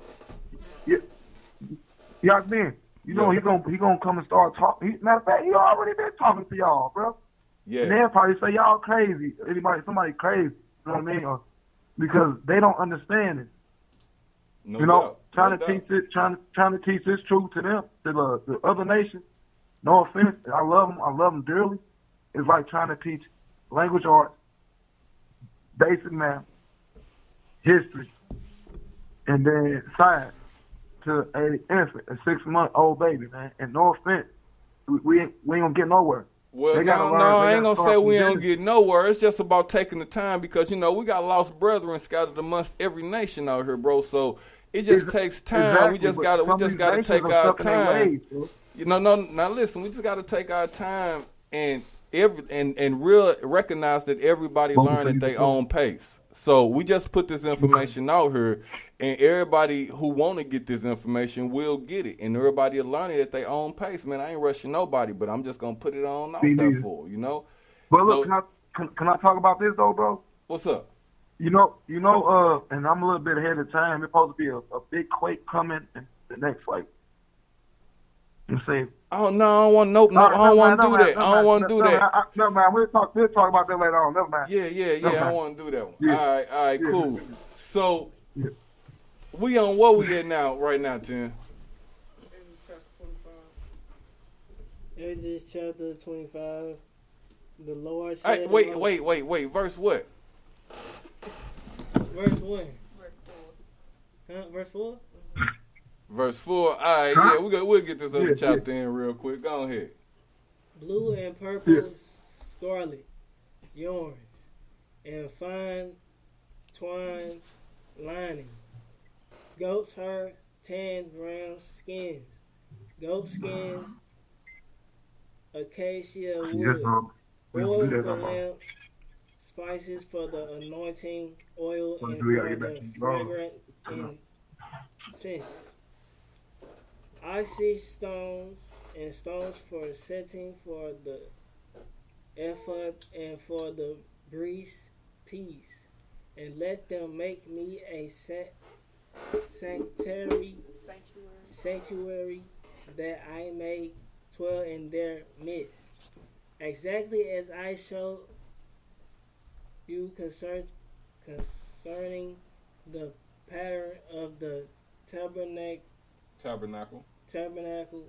Y'all man, you know he gonna he gonna come and start talking. Matter of fact, he already been talking to y'all, bro. Yeah. And they'll probably say y'all crazy. Anybody, somebody crazy. You know what I mean? Because they don't understand it. No you know, doubt. Trying to teach it, trying to trying to teach this truth to them, to the, the other nations. No offense, I love them. I love them dearly. It's like trying to teach language arts, basic math, history, and then science to a infant, a six month old baby, man. And no offense, we we ain't, we ain't gonna get nowhere. Well, They no, no, I ain't gonna say we don't Genesis. get nowhere. It's just about taking the time because you know we got lost brethren scattered amongst every nation out here, bro. So it just Ex- takes time. exactly, we just gotta, we just gotta take our stuck in their time. ways. You know, no, now listen, we just gotta take our time and every and and real recognize that everybody Both learn at their own pace. So we just put this information out here, and everybody who want to get this information will get it, and everybody will learn it at their own pace. Man, I ain't rushing nobody, but I'm just gonna put it on out there for you know. But look, can I can, can I talk about this though, bro? What's up? You know, you know, uh, and I'm a little bit ahead of time. It's supposed to be a, a big quake coming in the next like. I'm saying. Oh no, I don't want nope, no, I don't want to do that. I don't want to do that. No, man, we'll talk. We'll talk about that later on. Never mind. Yeah, yeah, yeah. Never I don't want to do that one. Yeah. All right, all right, Yeah. cool. So we on what we at now? Right now, Tim. Exodus chapter 25. The Lord Hey, said. wait, wait, wait, wait. Verse what? Verse 1. Huh? Verse 4? Mm-hmm. Verse four. All right, yeah, we got, we'll get this other Yeah, chapter in real quick. Go ahead. Blue and purple, scarlet, orange, and fine twine lining. Goat's hair, tan brown skins. Goat skins, acacia wood. Yes, we- oil we for did that, lamps, spices for the anointing, oil and we for gotta get back the to the drawing. fragrant incense. Icy stones and stones for setting for the ephod and for the breast piece, and let them make me a sa- sanctuary, Sanctuary. sanctuary that I may dwell in their midst, exactly as I showed you concern, concerning the pattern of the tabernacle Tabernacle. tabernacle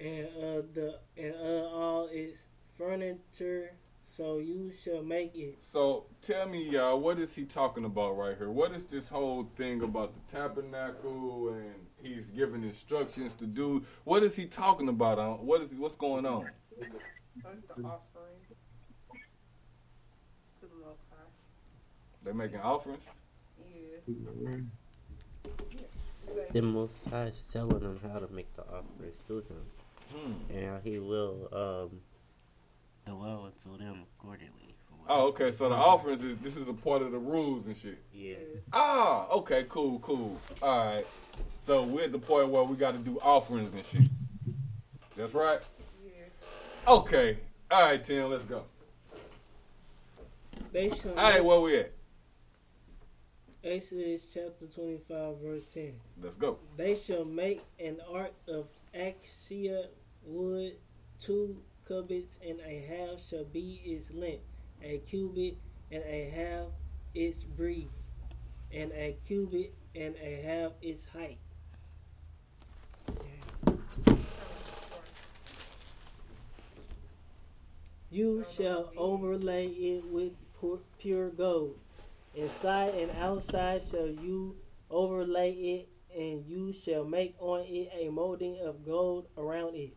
and uh the and uh all its furniture so you shall make it So tell me, y'all, what is he talking about right here? What is this whole thing about the tabernacle and he's giving instructions to do? What is he talking about? uh, What is what's going on? That's the offering to the Most High. They making offerings. Yeah. The Most High is telling them how to make the offerings to them, Hmm. and he will um, dwell into them accordingly. Oh, okay. So the offerings is this is a part of the rules and shit. Yeah. Ah, okay, cool, cool. All right. So we're at the point where we got to do offerings and shit. That's right. Yeah. Okay. All right, Tim. Let's go. they shall All right, where we at? Exodus chapter 25 verse 10 Let's go. they shall make an ark of acacia wood two cubits and a half shall be its length a cubit and a half its breadth and a cubit and a half its height You shall overlay it with pure gold. Inside and outside shall you overlay it, and you shall make on it a molding of gold around it.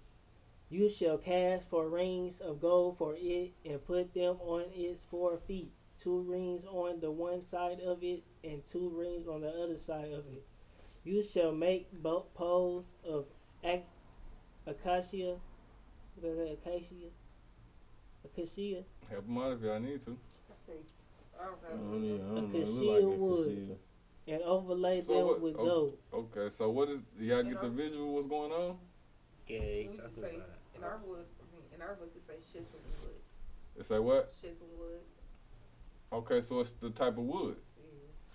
You shall cast four rings of gold for it, and put them on its four feet, two rings on the one side of it, and two rings on the other side of it. You shall make both poles of ac- acacia, what is that, acacia, acacia, Help them out if y'all need to. I don't I don't, need- I don't know. It like wood. casino. and overlay So them what- with oh, gold. Okay, so what is y'all get the visual? What's going on? Yeah, We he can say about in our wood. I mean, in our book, it say shitton wood. It say what? Shitton wood. Okay, so it's the type of wood.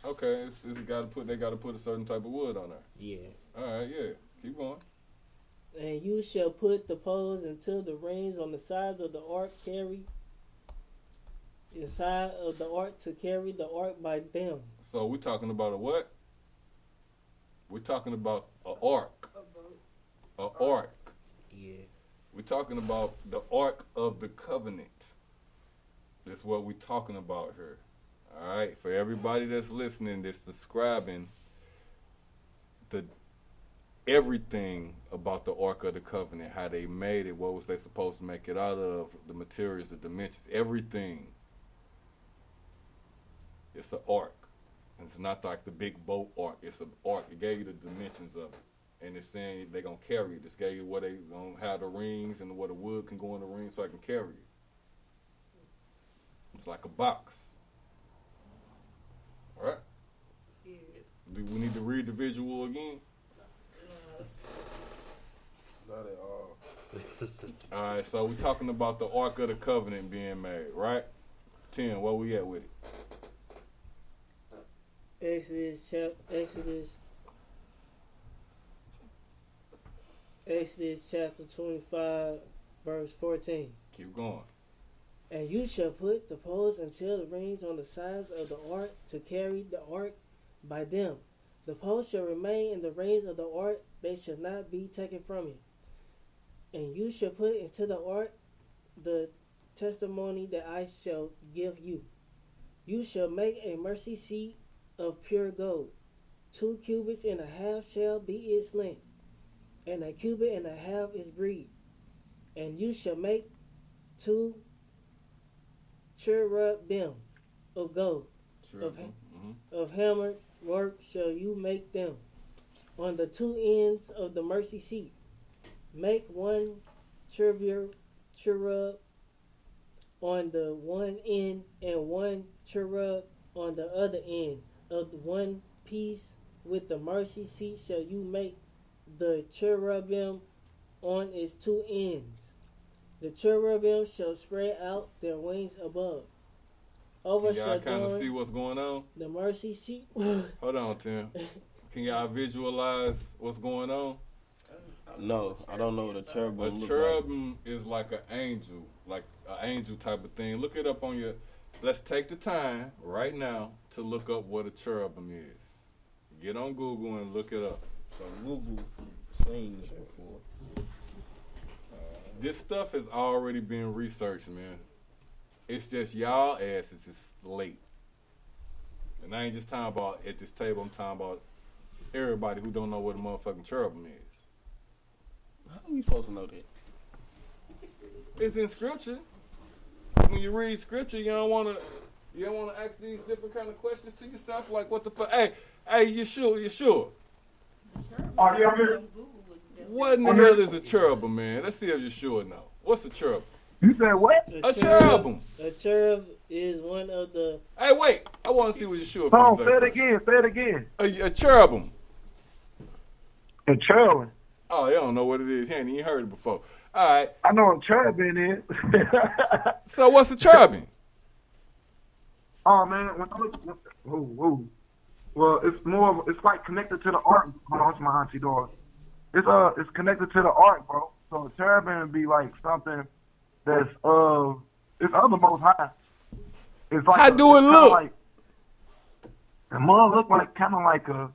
Yeah. Okay, it's, it's got to put they got to put a certain type of wood on there. Yeah. All right, yeah, keep going. And you shall put the poles until the rings on the sides of the ark carry inside of the ark to carry the ark by them. So we're talking about a what? We're talking about a ark, A boat. a ark. Yeah. We're talking about the ark of the covenant. That's what we're talking about here. All right, for everybody that's listening, that's subscribing, the everything about the ark of the covenant, how they made it, what was they supposed to make it out of, the materials, the dimensions, everything. It's an ark. And it's not like the big boat ark. It's an ark. It gave you the dimensions of it and it's saying they gonna carry it. This gave you where they gonna have the rings and where the wood can go in the ring so I can carry it. It's like a box. All right. Yeah. Do we need to read the visual again? Not at all. All right. So we're talking about the Ark of the Covenant being made, right? Ten. Where we at with it? Exodus Exodus Exodus chapter twenty five verse fourteen. Keep going. And you shall put the poles until the rings on the sides of the ark to carry the ark by them. The poles shall remain in the rings of the ark, they shall not be taken from it. And you shall put into the ark the testimony that I shall give you. You shall make a mercy seat of pure gold. Two cubits and a half shall be its length, and a cubit and a half its breadth. And you shall make two cherubim of gold. Of, hmm of hammered work shall you make them. On the two ends of the mercy seat, make one cherub, cherub on the one end and one cherub on the other end of the one piece with the mercy seat shall you make the cherubim on its two ends. The cherubim shall spread out their wings above. Can y'all kind of Overshadowing see what's going on? the mercy seat. Hold on, Tim. Can y'all visualize what's going on? No, I don't know what a cherubim A look like. cherubim is like an angel, like an angel type of thing. Look it up on your. Let's take the time right now to look up what a cherubim is. Get on Google and look it up. So Google seen this before. This stuff has already been researched, man. It's just y'all asses is late. And I ain't just talking about at this table. I'm talking about everybody who don't know what a motherfucking cherubim is. How are we supposed to know that? It's in scripture. When you read scripture, you don't want to. You don't want to ask these different kind of questions to yourself, like what the fuck? Hey, hey, you sure? You sure? Are you here? What in the hell is a cherubim, man? Let's see if you're sure now. What's a cherubim? You said what? A cherubim. A cherub is one of the. Hey, wait! I want to see what you're sure Hold on, say it again. Say it again. A, a cherubim. A cherubim. Oh, you don't know what it is. You ain't even heard it before. All right. I know what cherubim is. So what's a cherubim? oh man, when I look, whoa, whoa. Well, it's more. of- It's like connected to the art. Oh, that's my auntie daughter. It's uh, it's connected to the art, bro. So a cherubim would be like something that's uh, it's other most high. It's like How a- do it look? Like, the mug look like kind of like a,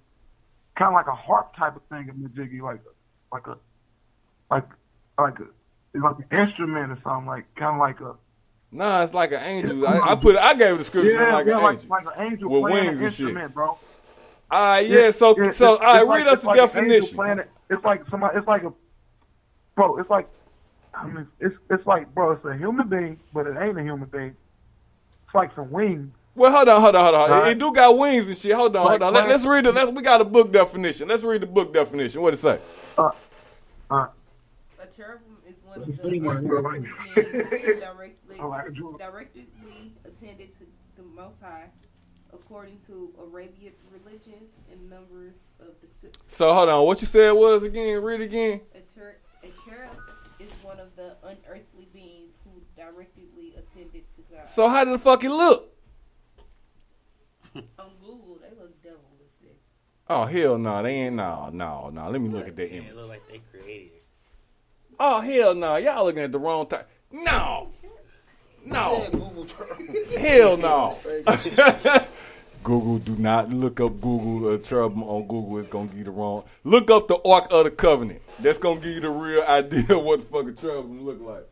kind of like a harp type of thing in the jiggy, like like a, like, like a, it's like an instrument or something, like kind of like a. Nah, it's like an angel. I, I put. I gave a description Yeah, like yeah, an like, angel. like an angel With playing wings an and shit. instrument, bro. All right, yeah. So, Yeah, so, it's- all right, read like- us it's the an definition. It's like somebody. It's like a, bro. It's like, I mean, it's it's like, bro. It's a human being, but it ain't a human being. It's like some wings. Well, hold on, hold on, hold on. Right. It, do got wings and shit. Hold on, Like- hold on. Let, let's read it. Let's. We got a book definition. Let's read the book definition. What it say? Uh, A cherubim is one of the Anyone beings directly, I like a jewel. directly attended to the Most High, according to Arabian religions and numbers of the. si- So hold on. What you said was again? Read again. A, cher- a cherub is one of the unearthly beings who directly attended to God. So how did the fuck it look? on Google, they look devil and shit. Oh hell no, they ain't no, no, no. Let me look at that Yeah, image. it look like they created it. Oh hell no, y'all looking at the wrong time. No, no, hell no. Google, do not look up Google uh, trouble on Google. It's gonna give you the wrong. Look up the Ark of the Covenant. That's gonna give you the real idea of what the fucking trouble look like.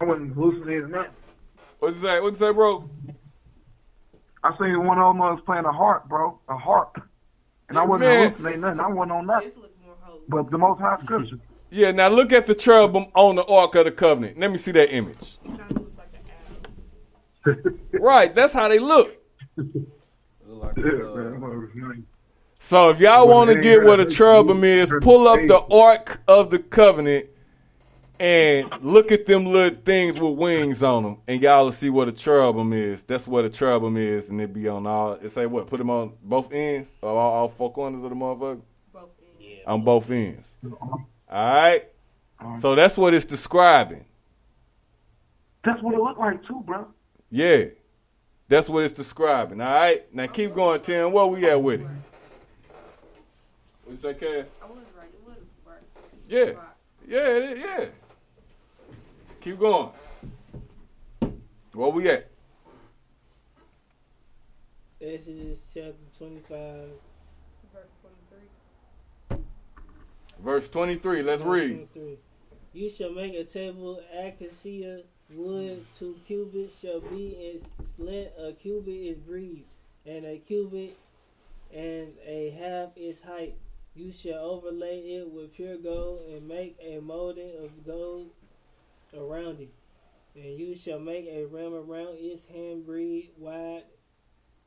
I wasn't hallucinating that. What you say? What you say, bro? I seen one of them was playing a harp, bro, a harp, and I wasn't Man. hallucinating nothing. I wasn't on that. But the Most High Scripture. Yeah, now look at the cherubim on the Ark of the Covenant. Let me see that image. right, that's how they look. So if y'all want to get what a cherubim is, pull up the Ark of the Covenant and look at them little things with wings on them, and y'all will see what a cherubim is. That's what a cherubim is, and it be on all. It say what? Put them on both ends, or all, all four corners of the motherfucker. On both ends. All right. So that's what it's describing. That's what it looked like too, bro. Yeah. That's what it's describing. All right. Now keep going, Tim. What we at with it? What you say, Cass? I was right. It was right. Yeah. Yeah, it is, yeah. Keep going. Where we at? Exodus chapter 25. Verse 23. Verse 23. Let's verse read. 23. You shall make a table acacia wood, two cubits shall be its length, a cubit is breadth, and a cubit and a half its height. You shall overlay it with pure gold and make a molding of gold around it. And you shall make a rim around its hand breadth wide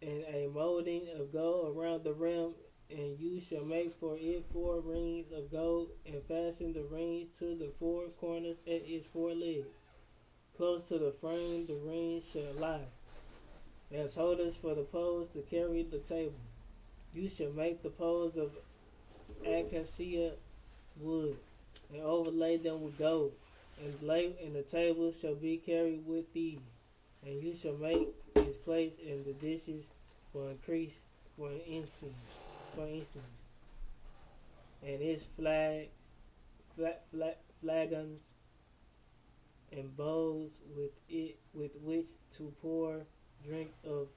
and a molding of gold around the rim, and you shall make for it four rings of gold, and fasten the rings to the four corners at its four legs. Close to the frame the rings shall lie, as holders for the poles to carry the table. You shall make the poles of acacia wood, and overlay them with gold. And and the table shall be carried with thee, and you shall make its place in the dishes for increase for instance for instance. And his flags fla- fla- flagons and bowls with it with which to pour drink of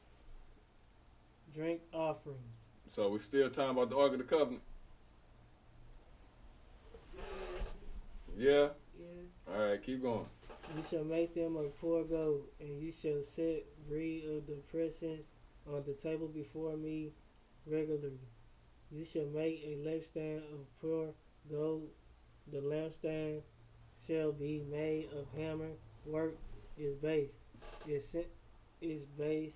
drink offerings. So we're still talking about the Ark of the Covenant. Yeah. Yeah. All right, keep going. You shall make them of pure gold, and you shall set bread of the presence on the table before me regularly. You shall make a lampstand of pure gold. The lampstand shall be made of hammer. Work. Its base, its its base,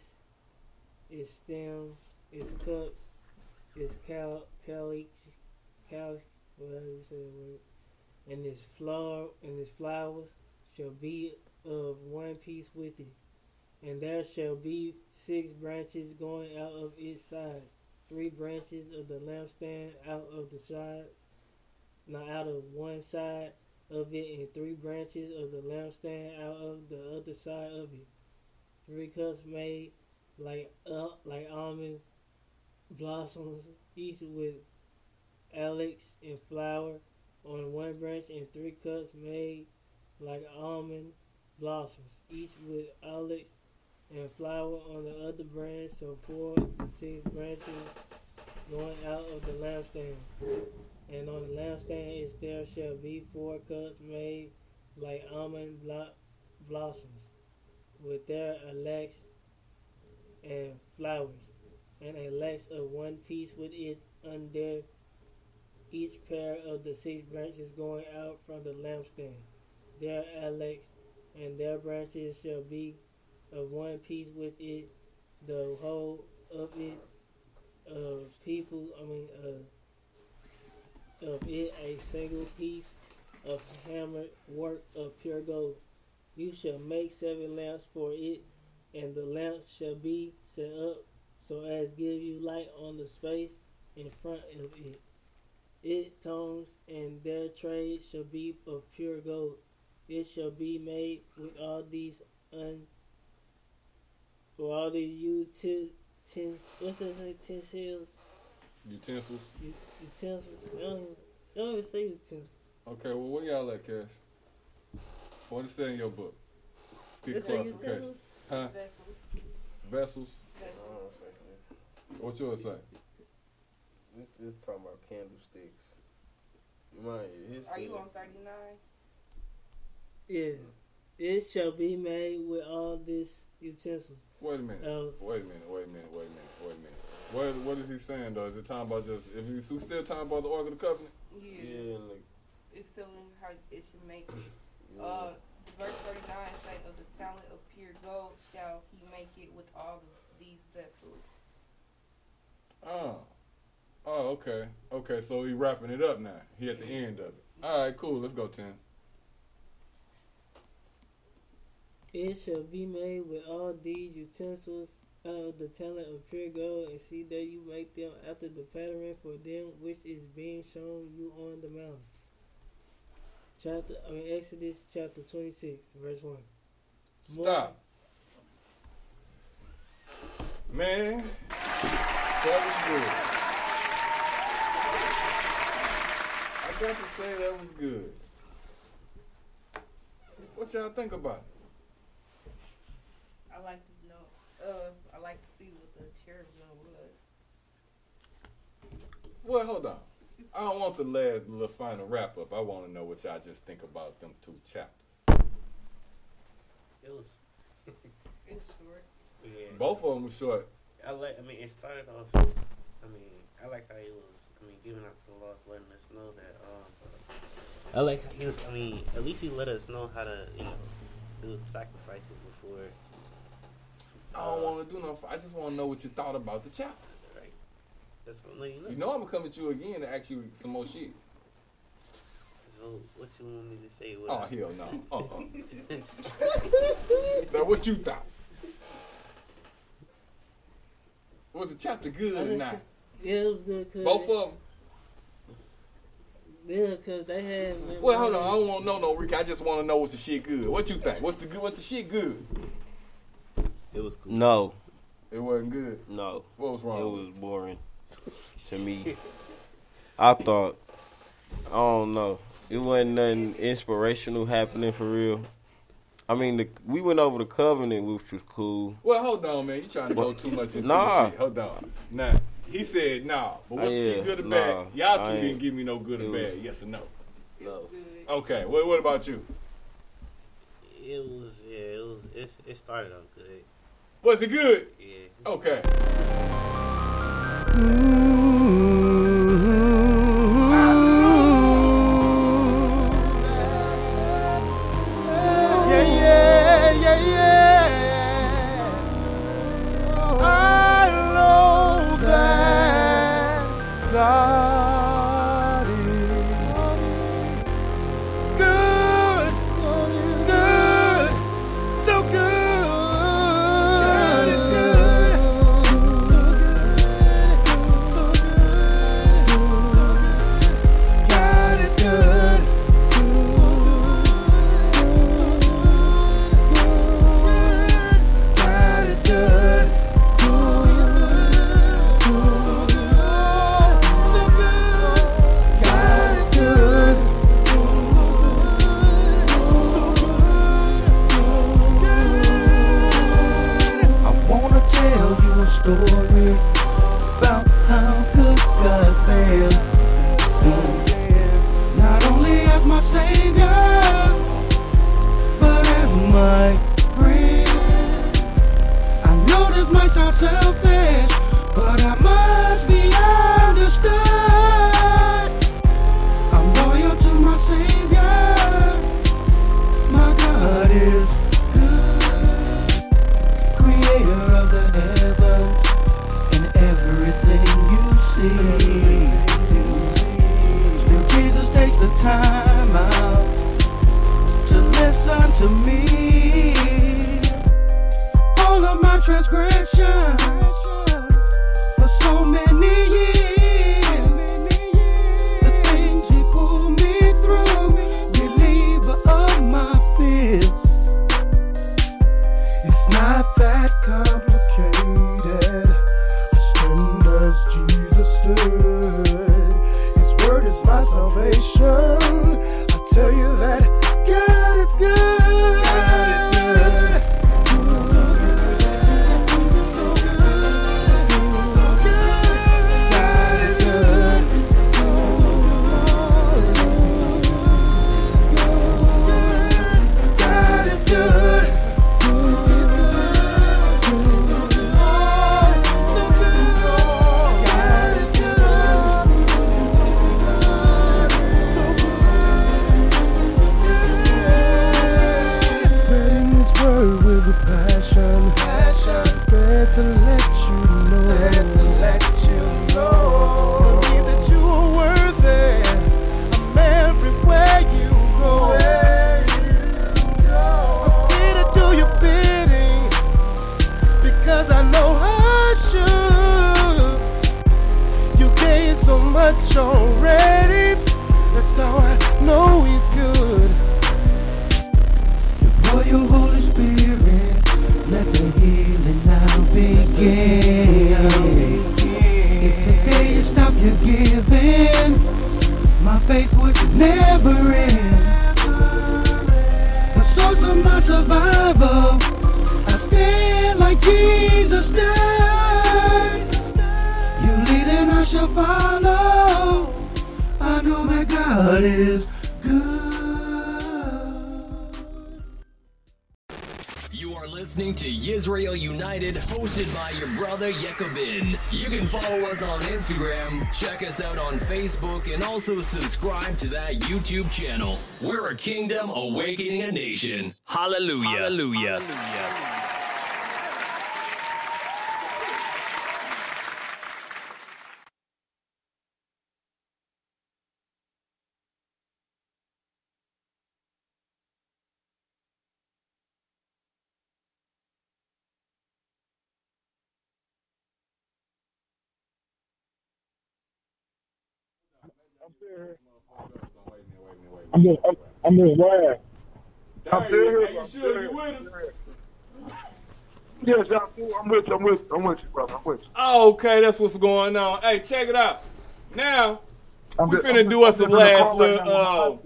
its stem, its cup, its cal calyx, whatever you say the word, and its flower and its flowers shall be of one piece with it, and there shall be six branches going out of its sides, three branches of the lampstand out of the side, not out of one side of it, and three branches of the lampstand out of the other side of it. Three cups made like uh, like almond blossoms, each with alex and flower on one branch, and three cups made like almond blossoms, each with alex and flower on the other branch, so four six branches going out of the lampstand. And on the lampstand is there shall be four cups made like almond blo- blossoms, with their alex and flowers, and a lax of one piece with it under each pair of the six branches going out from the lampstand. Their alex and their branches shall be of one piece with it, the whole of it, of people, I mean, uh, of it a single piece of hammered work of pure gold. You shall make seven lamps for it, and the lamps shall be set up so as give you light on the space in front of it. It tongues and their trade shall be of pure gold. It shall be made with all these un for all these util ten what's that say utensils Utensils. U- utensils. They don't, even- they don't even say utensils. Okay, well, where y'all at, Cash? What is that in your book? Speak Is it clarification. utensils? Huh? Vessels. Vessels. Vessels. What yours say? This is talking about candlesticks. You mind? His Are you on 39? Yeah. It shall be made with all these utensils. Wait a minute. Uh, wait a minute. Wait a minute. Wait a minute. Wait a minute. What What is he saying though? Is it talking about just if he's still talking about the Ark of the Covenant? Yeah. Yeah, like It's telling how it should make it. Uh, verse 39 says, Of the talent of pure gold shall he make it with all of these vessels. Oh. Oh, okay. Okay, so he wrapping it up now. He at the end of it. All right, cool. Let's go, ten. It shall be made with all these utensils of the talent of pure gold, and see that you make them after the pattern for them which is being shown you on the mountain. Chapter, I mean Exodus chapter twenty six, verse one. Stop. Man, that was good. I got to say that was good. What y'all think about it? I like to know. Uh, I like to see what the cherubim was. Well, hold on. I don't want the last little final wrap up. I want to know what y'all just think about them two chapters. It was. It's short. Yeah. Both of them were short. I like. I mean, it started off. I mean, I like how he was. I mean, giving up the law, letting us know that. Um, I like how he was. I mean, at least he let us know how to, you know, do sacrifices before. I don't want to do nothing. I just want to know what you thought about the chapter. Right. That's what I'm you know. You know I'm gonna come at you again to ask you some more shit. So what you want me to say? What oh I- hell no. Uh-uh. now what you thought? Was the chapter good or not? Yeah, it was good. Cause Both of them. Yeah, cause they had. Well, hold on. I don't want to know no Rick. I just want to know what's the shit good. What you think? What's the good? What's the shit good? It was cool. No. It wasn't good. No. What was wrong? It was boring to me. I thought, I don't know. It wasn't nothing inspirational happening for real. I mean, the, we went over the covenant, which was cool. Well, hold on, man. You trying to but, go too much into nah. the shit. Hold on. Nah. He said, nah. But what's yeah, she good or nah, bad? Y'all two didn't give me no good or bad. yes or no? No. Okay. Well, what about you? It was, yeah, it was, it, it started off good. Was it good? Yeah. Okay. Mm. I'm doing, I'm, I'm doing live. I'm Dang, still here. are you I'm sure still you here. with us? Yes, I'm, I'm with you. I'm with you. I'm with you, brother. I'm with you. Oh, okay, that's what's going on. Hey, check it out. Now, I'm we just- finna do us a I'm just in the last little, uh,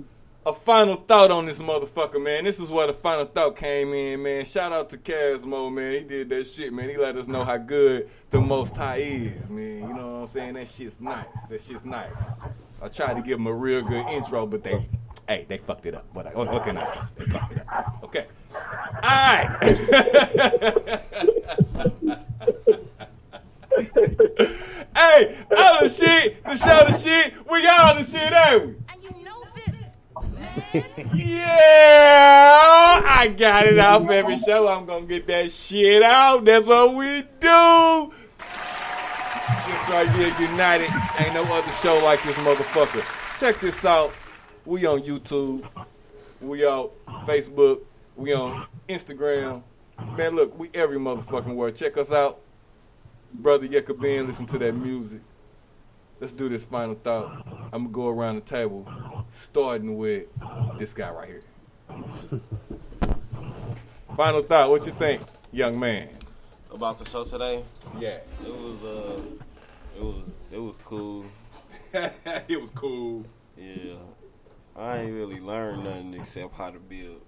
a final thought on this motherfucker, man. This is where the final thought came in, man. Shout out to Casmo, man. He did that shit, man. He let us know how good the Most High is, man. You know what I'm saying? That shit's nice. That shit's nice. I tried to give them a real good intro, but they, hey, they fucked it up. What, I, what, can I say? They fucked it up. Okay. All right. Hey, all the shit, the show the shit, we got all the shit, ain't we? Yeah, I got it off every show. I'm gonna get that shit out. That's what we do. Just right here, United. Ain't no other show like this motherfucker. Check this out. We on YouTube. We on Facebook. We on Instagram. Man, look, we every motherfucking word. Check us out. Brother Yekabin, listen to that music. Let's do this final thought. I'm gonna go around the table, starting with this guy right here. final thought. What you think, young man? About the show today? Yeah. It was uh it was it was cool. it was cool. Yeah. I ain't really learned nothing except how to build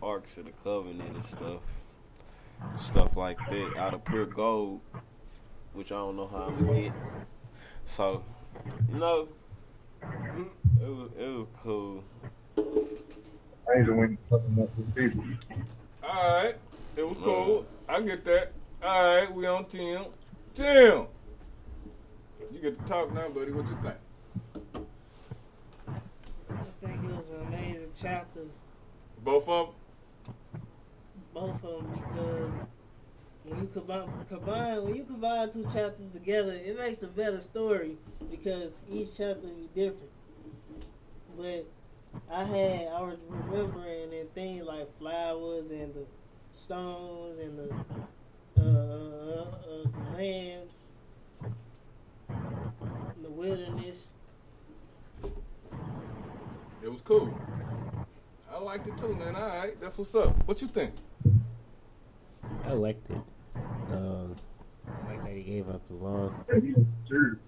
arcs of the covenant and stuff. Stuff like that out of pure gold. Which I don't know how I'm gonna get. So, you know, it was it was cool. I ain't doing nothing up with people. All right, it was cool. I get that. All right, we on Tim. Tim, you get to talk now, buddy. What you think? I think it was an amazing chapters, Both of them. both of them, because when you combine, combine when you combine two chapters together, it makes a better story because each chapter is different. But I had I was remembering and things like flowers and the stones and the uh, uh, uh, the lands, and the wilderness. It was cool. I liked it too, man. All right, that's what's up. What you think? I liked it. Um, I like that he gave up the laws. Uh,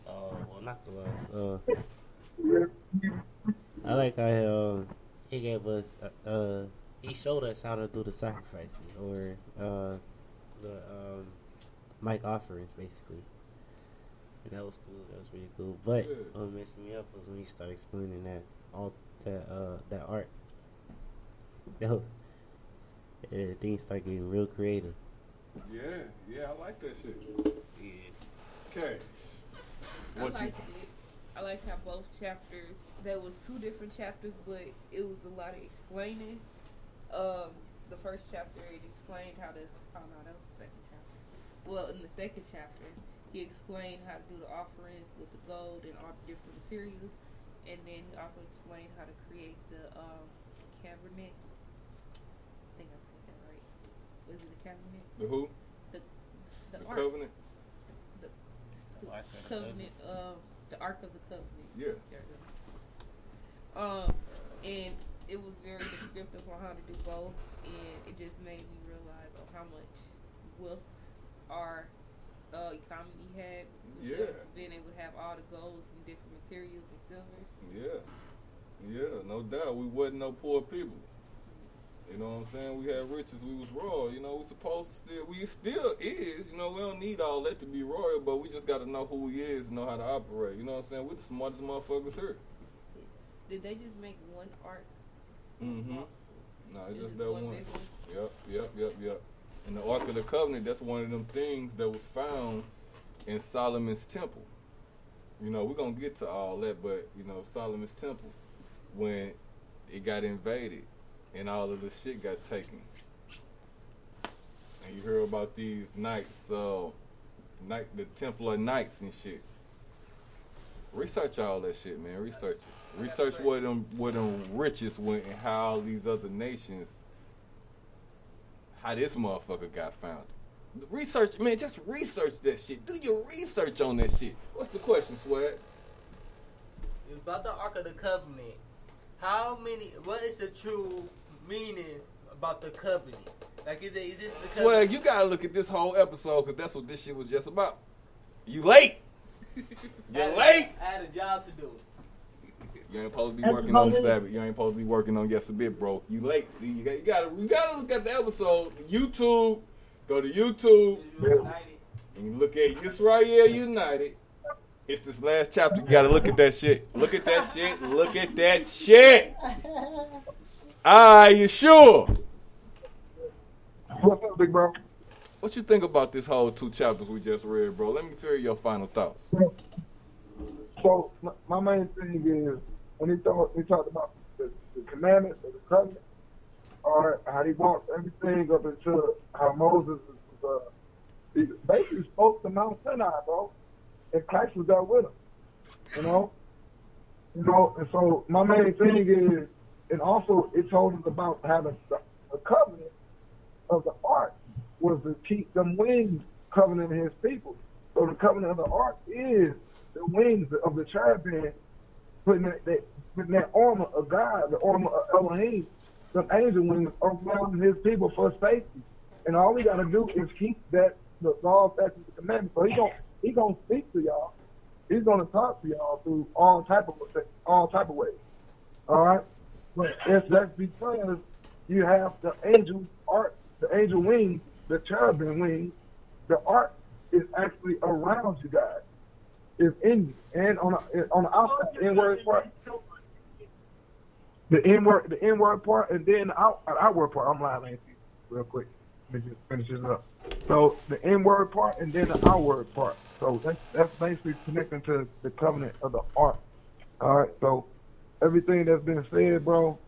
well, not the laws. Uh, I like how um, he gave us. Uh, uh, he showed us how to do the sacrifices or uh, the um, mic offerings, basically. And that was cool. That was really cool. But what messed me up was when he started explaining that all that uh, that art. Yo, uh, things start getting real creative. Yeah, yeah, I like that shit. Yeah. Okay. I What you? liked it. I liked how both chapters. There was two different chapters, but it was a lot of explaining. Um, the first chapter it explained how to. Oh no, that was the second chapter. Well, in the second chapter, he explained how to do the offerings with the gold and all the different materials, and then he also explained how to create the um, cabinet. I think I said that right. Was it a cabinet? The who? The the, The ark. covenant? The, the Ark of the covenant. Uh, the ark of the covenant. Yeah. There we go. Um, and it was very descriptive on how to do both, and it just made me realize on how much wealth our uh, economy had. Yeah. Being able to have all the golds and different materials and silvers. Yeah, yeah, no doubt. We wasn't no poor people. You know what I'm saying? We had riches. We was royal. You know, we supposed to still. We still is. You know, we don't need all that to be royal, but we just got to know who we is and know how to operate. You know what I'm saying? We're the smartest motherfuckers here. Did they just make one ark? Mm-hmm. No, it's It's just that one one. Yep, yep, yep, yep. And the Ark of the Covenant, that's one of them things that was found in Solomon's temple. You know, we're gonna get to all that, but you know, Solomon's temple, when it got invaded and all of the shit got taken. And you hear about these knights, uh night the Templar Knights and shit. Research all that shit, man. Research it. Research where them where them riches went and how all these other nations how this motherfucker got found. Research, man, just research that shit. Do your research on that shit. What's the question, Swag? about the Ark of the Covenant. How many? What is the true meaning about the covenant? Like, is, it, is this the Swag, you gotta look at this whole episode because that's what this shit was just about. You late. You're late. I had a job to do. You ain't supposed to be That's working on about. Sabbath. You ain't supposed to be working on Yes a Bit, bro. You late. See, you got you gotta you gotta look at the episode. YouTube. Go to YouTube. And you look at Israel United. It's this last chapter. You gotta look at that shit. Look at that shit. Look at that shit. Are you sure? What's up, big bro? What you think about this whole two chapters we just read, bro? Let me hear your final thoughts. So my, my main thing is when he talked, talked about the, the commandments of the covenant, or how he walked everything up into how Moses was, uh, he basically spoke to Mount Sinai, bro, and Christ was there with him. You know, you know, and so my main thing is, and also it told us about how the, covenant of the ark was to keep them wings covenant his people. So the covenant of the ark is the wings of the cherubim, putting that, that putting that armor of God, the armor of Elohim, the angel wings around his people for safety. And all we gotta do is keep that the law, statutes, and commandments. So he gonna he gonna speak to y'all. He's gonna talk to y'all through all type of all type of ways. All right, but it's that's because you have the angel art, the angel wings, the cherubim wings. The art is actually around you guys. It's in you and on the, on the outside the inward part. The inward the inward part and then the out, outward part. I'm lying, Lacey, real quick. Let me just finish this up. So the N word part and then the outward part. So that's that's basically connecting to the covenant of the art. All right. So everything that's been said, bro,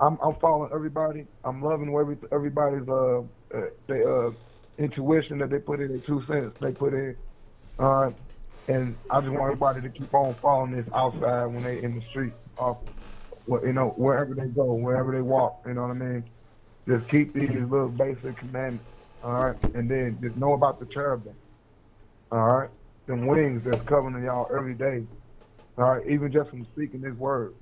I'm I'm following everybody. I'm loving every everybody's uh, uh they uh intuition that they put in, their two cents they put in. All right. And I just want everybody to keep on following this outside when they in the street, off, you know, wherever they go, wherever they walk. You know what I mean? Just keep these little basic commandments. All right, and then just know about the cherubim. All right, them wings that's covering y'all every day. All right, even just from speaking this word,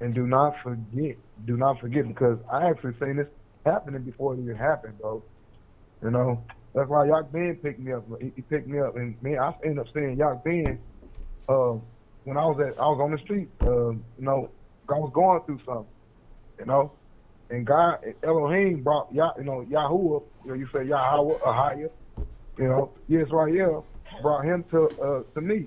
and do not forget, do not forget, because I actually seen this happening before it even happened, bro. You know, that's why Yak Ben picked me up. He, picked me up, and man, I ended up seeing Yak Ben uh, when I was at I was on the street. Uh, you know, I was going through something. You know, and God Elohim brought Yah, you know Yahuwah. You know, you say Yahweh, Ahia. You know, Yisrael brought him to uh, to me.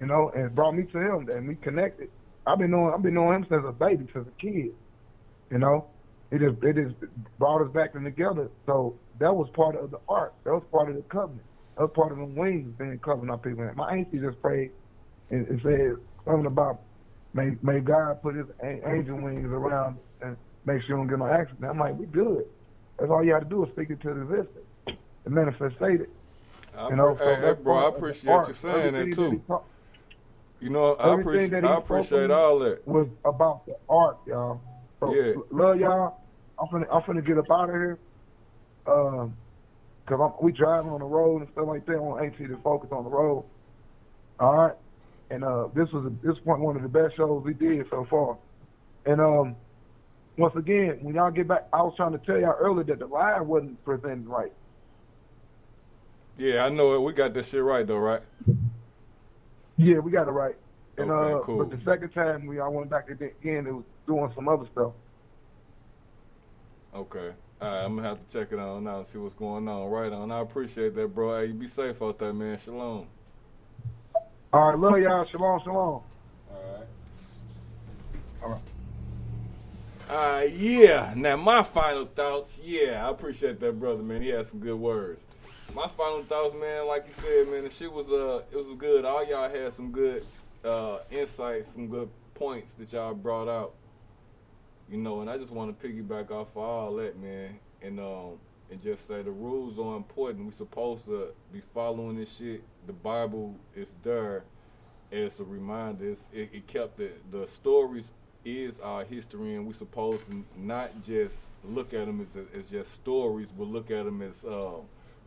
You know, and brought me to him, and we connected. I've been knowing I've been knowing him since a baby, since a kid. You know, it just it just brought us back in together. So that was part of the art. That was part of the covenant. That was part of the wings being covered up. people. My auntie just prayed and, and said something about may may God put his a- angel wings around and make sure you don't get no accident. I'm like, we good. That's all you have to do is speak it to the existence. The manifest it. I You know, so hey, bro, I part of the appreciate you saying that too. talk- You know, I I appreciate all that. Was about the art, y'all. So, Yeah. Love y'all. I'm finna, I'm finna get up out of here. Um, cause I'm, we driving on the road and stuff like that. I want AT to focus on the road. All right. And uh, this was this point one of the best shows we did so far. And um, once again, when y'all get back, I was trying to tell y'all earlier that the live wasn't presented right. Yeah, I know it. We got this shit right though, right? Yeah, we got it right. And Okay, uh, cool. but the second time we all went back again, it was doing some other stuff. Okay. All right, I'm gonna have to check it out now and see what's going on. Right on. I appreciate that, bro. Hey, you be safe out there, man. Shalom. All right, love y'all. Shalom, shalom. All right. All right. Uh, yeah. Now my final thoughts. Yeah, I appreciate that brother, man. He had some good words. My final thoughts, man. Like you said, man, the shit was uh, it was good. All y'all had some good uh insights, some good points that y'all brought out. You know, and I just want to piggyback off of all that, man, and um, and just say the rules are important. We're supposed to be following this shit. The Bible is there as a reminder. It's, it, it kept the the stories is our history, and we're supposed to not just look at them as, as just stories, but look at them as uh,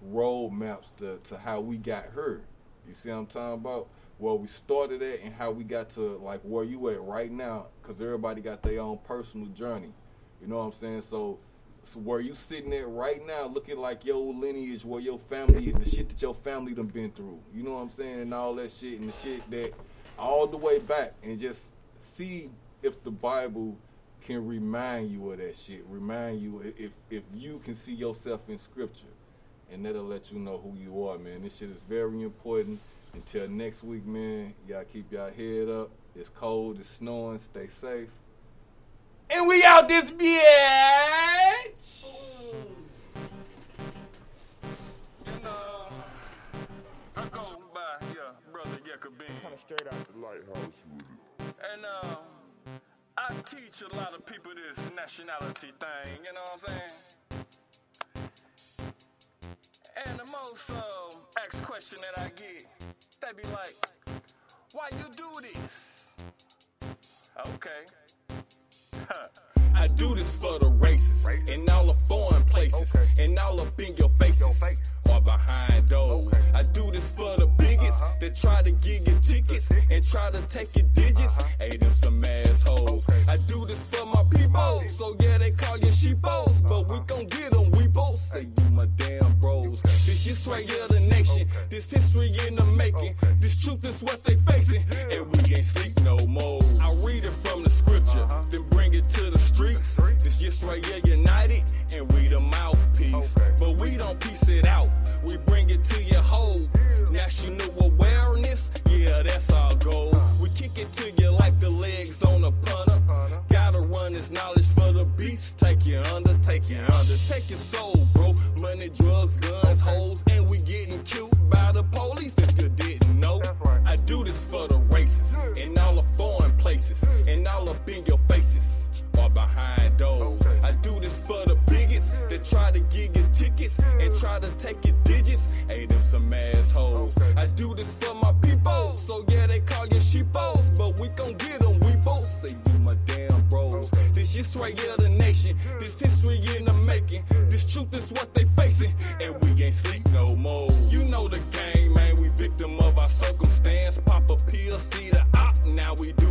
road maps to, to how we got here. You see what I'm talking about? Where we started at and how we got to like where you at right now, because everybody got their own personal journey. You know what I'm saying? So, so where you sitting at right now, looking like your lineage, where your family, the shit that your family done been through. You know what I'm saying? And all that shit and the shit that all the way back and just see if the Bible can remind you of that shit. Remind you if if you can see yourself in Scripture, and that'll let you know who you are, man. This shit is very important. Until next week, man. Y'all keep y'all head up. It's cold. It's snowing. Stay safe. And we out this bitch. Kinda straight out the lighthouse with it. And uh, I teach a lot of people this nationality thing, you know what I'm saying? And the most uh, asked question that I get, they be like, why you do this? Okay. I do this for the races in all the foreign places and all up in your faces or behind doors. I do this for the biggest that try to get your tickets and try to take your digits. Hey, them some assholes. I do this for my people, so yeah, they call you sheepos, but we gon' get them weepos. This straight of the nation. This history in the making. This truth is what they facing, and we ain't sleep no more. I read it from the scripture, uh-huh. then bring it to the streets. This Israel united, and we the mouthpiece. But we don't piece it out, we bring it to your whole. National awareness, yeah, that's our goal. Uh-huh. We kick it to you like the legs on a punter. This knowledge for the beast. Take you under, take you under, take your soul, bro. Money, drugs, guns, hoes, and we getting cute by the police if you didn't know. I do this for the races in all the foreign places and all up in your faces or behind doors. I do this for the biggest that try to get your tickets and try to take your digits. Hey, them some assholes. I do this for my This straight of the nation. This history in the making. This truth is what they facing, and we ain't sleep no more. You know the game, man. We victim of our circumstance. Pop a pill, see the op. Now we do